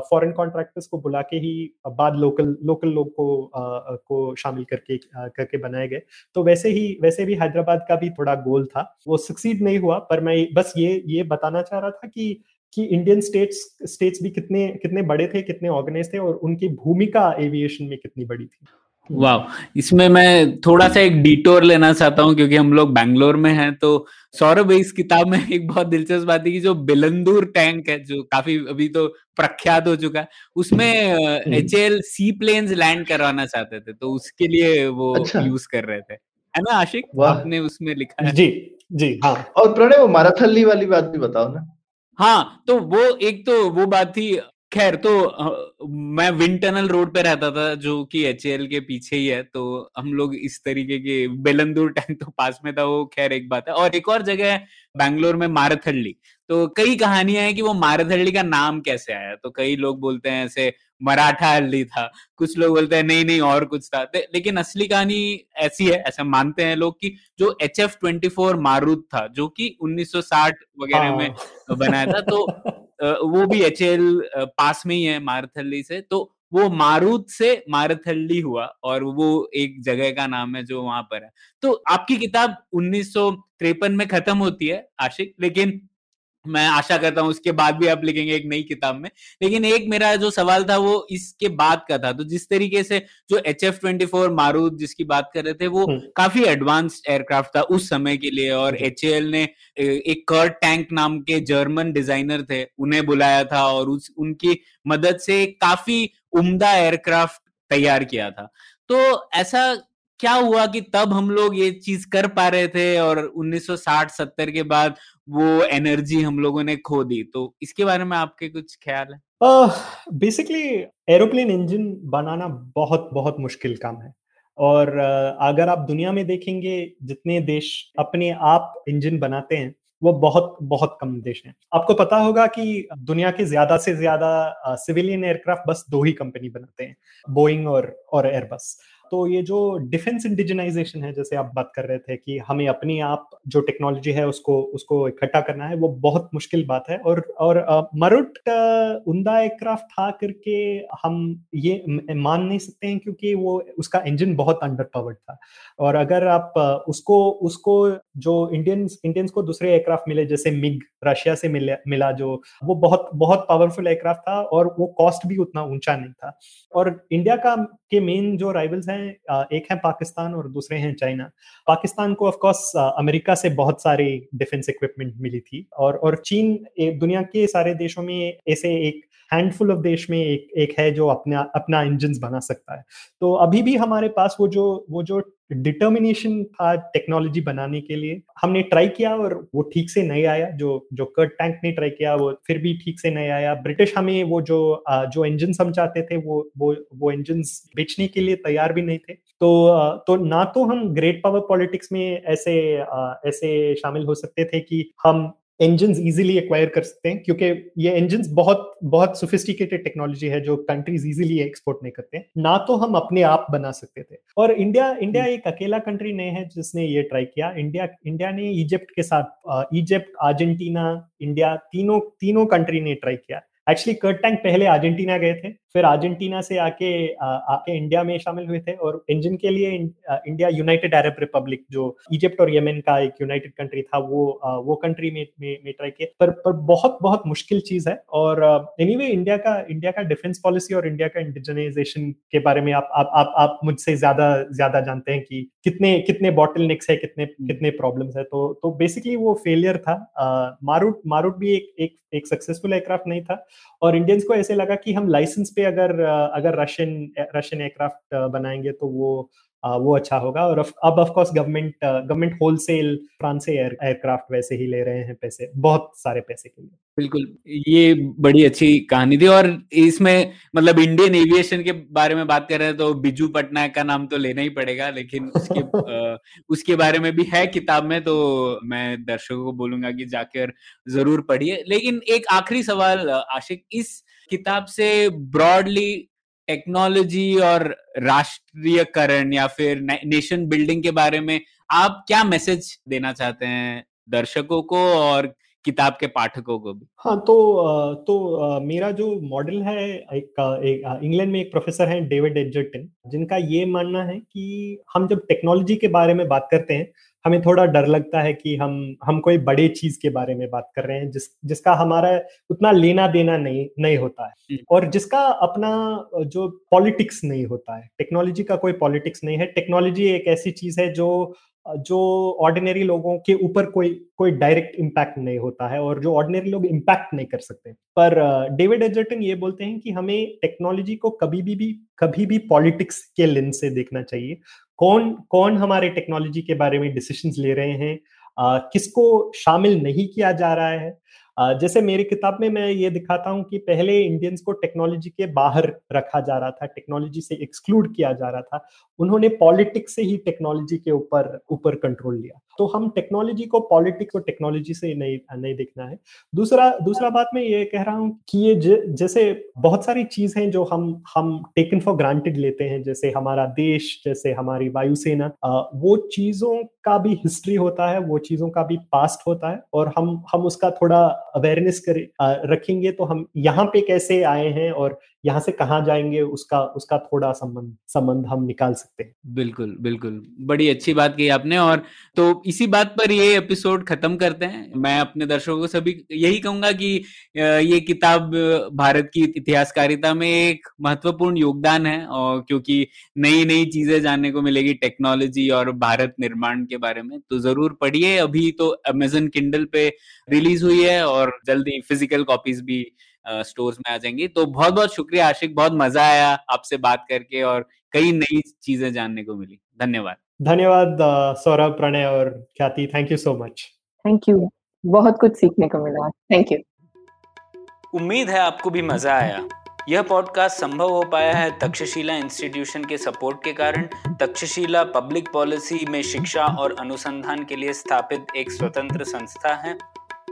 फॉरेन कॉन्ट्रैक्टर्स को बुला के ही बाद लोकल लोकल लोग को को शामिल करके करके बनाए गए। तो वैसे ही, वैसे भी हैदराबाद का भी थोड़ा गोल था। वो सक्सीड नहीं हुआ, पर मैं बस ये ये बताना चाह रहा था कि कि इंडियन स्टेट्स स्टेट्स भी कितने कितने बड़े थे, कितने ऑर्गेनाइज थे और उनकी भूमिका एविएशन में कितनी बड़ी थी। वाह इसमें मैं थोड़ा सा एक डिटोर लेना चाहता हूँ क्योंकि हम लोग बैंगलोर में हैं तो सौरभ इस किताब में एक बहुत दिलचस्प बात है कि जो बिलंदूर टैंक है जो काफ़ी अभी तो प्रख्यात हो चुका है उसमें H L C plane land करवाना चाहते थे तो उसके लिए वो अच्छा। यूज़ कर रहे थे। है ना आशिक? आपने उसमें लिखा है। जी जी। हाँ और प्रणय वो माराथली वाली बात भी बताओ ना। हाँ तो वो एक तो वो बात थी खैर तो मैं विंड टनल रोड पे रहता था जो कि एचएल के पीछे ही है तो हम लोग इस तरीके के बेलंदूर टैंक तो पास में था वो खैर एक बात है। और एक और जगह है बैंगलोर में मारथल्ली। तो कई कहानियाँ हैं कि वो मारथल्ली का नाम कैसे आया? तो कई लोग बोलते हैं ऐसे मराठा हल्ली था कुछ लोग बोलते हैं नहीं नहीं और कुछ था। लेकिन असली कहानी ऐसी है ऐसा मानते हैं लोग कि जो H F twenty four Marut था जो कि 1960 वगैरह में हाँ। बनाया था तो वो भी एच पास में ही है मारथली से तो वो मारूत से मारथली हुआ और वो एक जगह का नाम है जो वहाँ पर है। तो आपकी किताब उन्नीस में खत्म होती है, आशिक, लेकिन मैं आशा करता हूँ उसके बाद भी आप लिखेंगे एक नई किताब में। लेकिन एक मेरा जो सवाल था वो इसके बाद का था। तो जिस तरीके से जो H F twenty four Marut जिसकी बात कर रहे थे वो हम्म। काफ़ी एडवांस एयरक्राफ्ट था उस समय के लिए और एच ने एक कर्ट टैंक नाम के जर्मन डिज़ाइनर थे उन्हें बुलाया था और उस उनकी मदद से काफ़ी उम्दा एयरक्राफ्ट तैयार किया था। तो ऐसा क्या हुआ कि तब हम लोग ये चीज़ कर पा रहे थे और 1960-70 के बाद वो एनर्जी हम लोगों ने खो दी। तो इसके बारे में आपके कुछ ख्याल है? बेसिकली एरोप्लेन इंजन बनाना बहुत बहुत मुश्किल काम है। और uh, अगर आप दुनिया में देखेंगे जितने देश अपने आप इंजन बनाते हैं वो बहुत बहुत कम देश हैं। आपको पता होगा कि दुनिया के ज़्यादा से ज़्यादा सिविलियन एयरक्राफ्ट बस दो ही कंपनी बनाते हैं बोइंग और और एयरबस। तो ये जो डिफेंस इंडिजनाइजेशन है, जैसे आप बात कर रहे थे कि हमें अपनी आप जो टेक्नोलॉजी है उसको उसको इकट्ठा करना है, वो बहुत मुश्किल बात है। और और मरुट उमदा एयरक्राफ्ट था करके हम ये मान नहीं सकते हैं क्योंकि वो, उसका इंजन बहुत अंडर पावर्ड था। और अगर आप उसको उसको जो इंडियंस इंडियंस को दूसरे एयरक्राफ्ट मिले, जैसे मिग, रशिया से मिले, मिला जो, वो बहुत बहुत पावरफुल एयरक्राफ्ट था और वो कॉस्ट भी उतना ऊँचा नहीं था। और इंडिया का के मेन जो राइवल्स हैं एक है पाकिस्तान और दूसरे हैं चाइना। पाकिस्तान को ऑफकोर्स अमेरिका से बहुत सारी डिफेंस इक्विपमेंट मिली थी और और चीन दुनिया के सारे देशों में ऐसे एक हैंडफुल ऑफ़ देश में एक एक है जो अपना अपना इंजन बना सकता है। तो अभी भी हमारे पास वो जो वो जो डिटर्मिनेशन था टेक्नोलॉजी बनाने के लिए, हमने ट्राई किया और वो ठीक से नहीं आया। जो जो कर्ट टैंक ने ट्राई किया, वो फिर भी ठीक से नहीं आया। ब्रिटिश हमें वो जो जो इंजन हम चाहते थे, वो वो वो इंजन बेचने के लिए तैयार भी नहीं थे। तो तो ना तो हम ग्रेट पावर पॉलिटिक्स में ऐसे ऐसे शामिल हो सकते थे कि हम इंजन इजीली एक्वायर कर सकते हैं, क्योंकि ये इंजन बहुत बहुत सोफिस्टिकेटेड टेक्नोलॉजी है जो कंट्रीज़ इजीली एक्सपोर्ट नहीं करते ना तो हम अपने आप बना सकते थे। और इंडिया इंडिया एक अकेला कंट्री नहीं है जिसने ये ट्राई किया। इंडिया इंडिया ने इजिप्ट के साथ इजिप्ट अर्जेंटीना इंडिया तीनों तीनों कंट्री ने ट्राई किया। एक्चुअली कर्ट टैंक पहले अर्जेंटीना गए थे। फिर अर्जेंटीना से आके आके इंडिया में शामिल हुए थे और इंजन के लिए इंडिया यूनाइटेड अरब रिपब्लिक जो इजिप्ट और यमन का एक यूनाइटेड कंट्री था वो वो कंट्री में में, में ट्राई किया। पर पर बहुत बहुत मुश्किल चीज़ है और एनीवे anyway, इंडिया का इंडिया का डिफेंस पॉलिसी और इंडिया का इंडिजनाइजेशन के बारे में आप आप आप, आप मुझसे ज़्यादा ज़्यादा जानते हैं कि कितने कितने बॉटल नेक्स है कितने कितने प्रॉब्लम्स है। तो तो बेसिकली वो फेलियर था। मारूट मारूट भी एक एक एक सक्सेसफुल एयरक्राफ्ट नहीं था और इंडियंस को ऐसे लगा कि हम लाइसेंस पे अगर अगर रशियन रशियन एयरक्राफ्ट बनाएँगे तो वो वो अच्छा होगा। और अब of course government government wholesale France से एयरक्राफ्ट वैसे ही ले रहे हैं पैसे बहुत सारे पैसे के लिए। बिल्कुल ये बड़ी अच्छी कहानी थी और इसमें मतलब इंडियन एविएशन के बारे में बात कर रहे हैं तो बिजू पटनायक का नाम तो लेना ही पड़ेगा लेकिन उसके आ, उसके बारे में भी है किताब में तो मैं दर्शकों को बोलूँगा कि जाकर ज़रूर पढ़िए। लेकिन एक आखिरी सवाल आशिक इस किताब से ब्रॉडली टेक्नोलॉजी और राष्ट्रीयकरण या फिर नेशन बिल्डिंग के बारे में आप क्या मैसेज देना चाहते हैं दर्शकों को और किताब के पाठकों को भी? हाँ तो तो मेरा जो मॉडल है एक, एक इंग्लैंड में एक प्रोफेसर है डेविड एडजर्टन जिनका ये मानना है कि हम जब टेक्नोलॉजी के बारे में बात करते हैं हमें थोड़ा डर लगता है कि हम हम कोई बड़े चीज़ के बारे में बात कर रहे हैं जिस जिसका हमारा उतना लेना देना नहीं नहीं होता है। और जिसका अपना जो पॉलिटिक्स नहीं होता है टेक्नोलॉजी का कोई पॉलिटिक्स नहीं है टेक्नोलॉजी एक ऐसी चीज़ है जो जो ऑर्डिनरी लोगों के ऊपर कोई कोई डायरेक्ट इम्पैक्ट नहीं होता है और जो ऑर्डिनरी लोग इम्पैक्ट नहीं कर सकते। पर डेविड एजर्टन ये बोलते हैं कि हमें टेक्नोलॉजी को कभी भी भी कभी भी पॉलिटिक्स के लेंस से देखना चाहिए। कौन कौन हमारे टेक्नोलॉजी के बारे में डिसीशंस ले रहे हैं? किसको शामिल नहीं किया जा रहा है? जैसे मेरी किताब में मैं ये दिखाता हूँ कि पहले इंडियंस को टेक्नोलॉजी के बाहर रखा जा रहा था टेक्नोलॉजी से एक्सक्लूड किया जा रहा था उन्होंने पॉलिटिक्स से ही टेक्नोलॉजी के ऊपर ऊपर कंट्रोल लिया। तो हम टेक्नोलॉजी को पॉलिटिक्स और टेक्नोलॉजी से नहीं नहीं देखना है। दूसरा दूसरा बात मैं ये कह रहा हूँ कि ये ज, जैसे बहुत सारी चीज़ हैं जो हम हम टेकन फॉर ग्रांटेड लेते हैं जैसे हमारा देश जैसे हमारी वायुसेना वो चीज़ों का भी हिस्ट्री होता है, वो चीज़ों का भी पास्ट होता है और हम हम उसका थोड़ा अवेयरनेस करें रखेंगे तो हम यहाँ पे कैसे आए हैं और यहाँ से कहाँ जाएँगे, उसका उसका थोड़ा संबंध संबंध हम निकाल सकते हैं। बिल्कुल बिल्कुल। बड़ी अच्छी बात की आपने और तो इसी बात पर ये एपिसोड खत्म करते हैं। मैं अपने दर्शकों को सभी यही कहूँगा कि ये किताब भारत की इतिहासकारिता में एक महत्वपूर्ण योगदान है और क्योंकि नई नई चीज़ें जानने को मिलेगी टेक्नोलॉजी और भारत निर्माण के बारे में तो ज़रूर पढ़िए। अभी तो अमेजन किंडल पे रिलीज़ हुई है और जल्दी फ़िज़िकल कॉपीज भी स्टोर्स में आ जाएँगी। तो बहुत बहुत शुक्रिया आशिक। बहुत मज़ा आया आपसे बात करके और कई नई चीज़ें जानने को मिली। धन्यवाद। धन्यवाद सौरभ प्रणय और Khyati. Thank you so much thank you बहुत कुछ सीखने को मिला। थैंक यू उम्मीद है आपको भी मज़ा आया। यह पॉडकास्ट संभव हो पाया है तक्षशिला इंस्टीट्यूशन के सपोर्ट के कारण। तक्षशिला पब्लिक पॉलिसी में शिक्षा और अनुसंधान के लिए स्थापित एक स्वतंत्र संस्था है।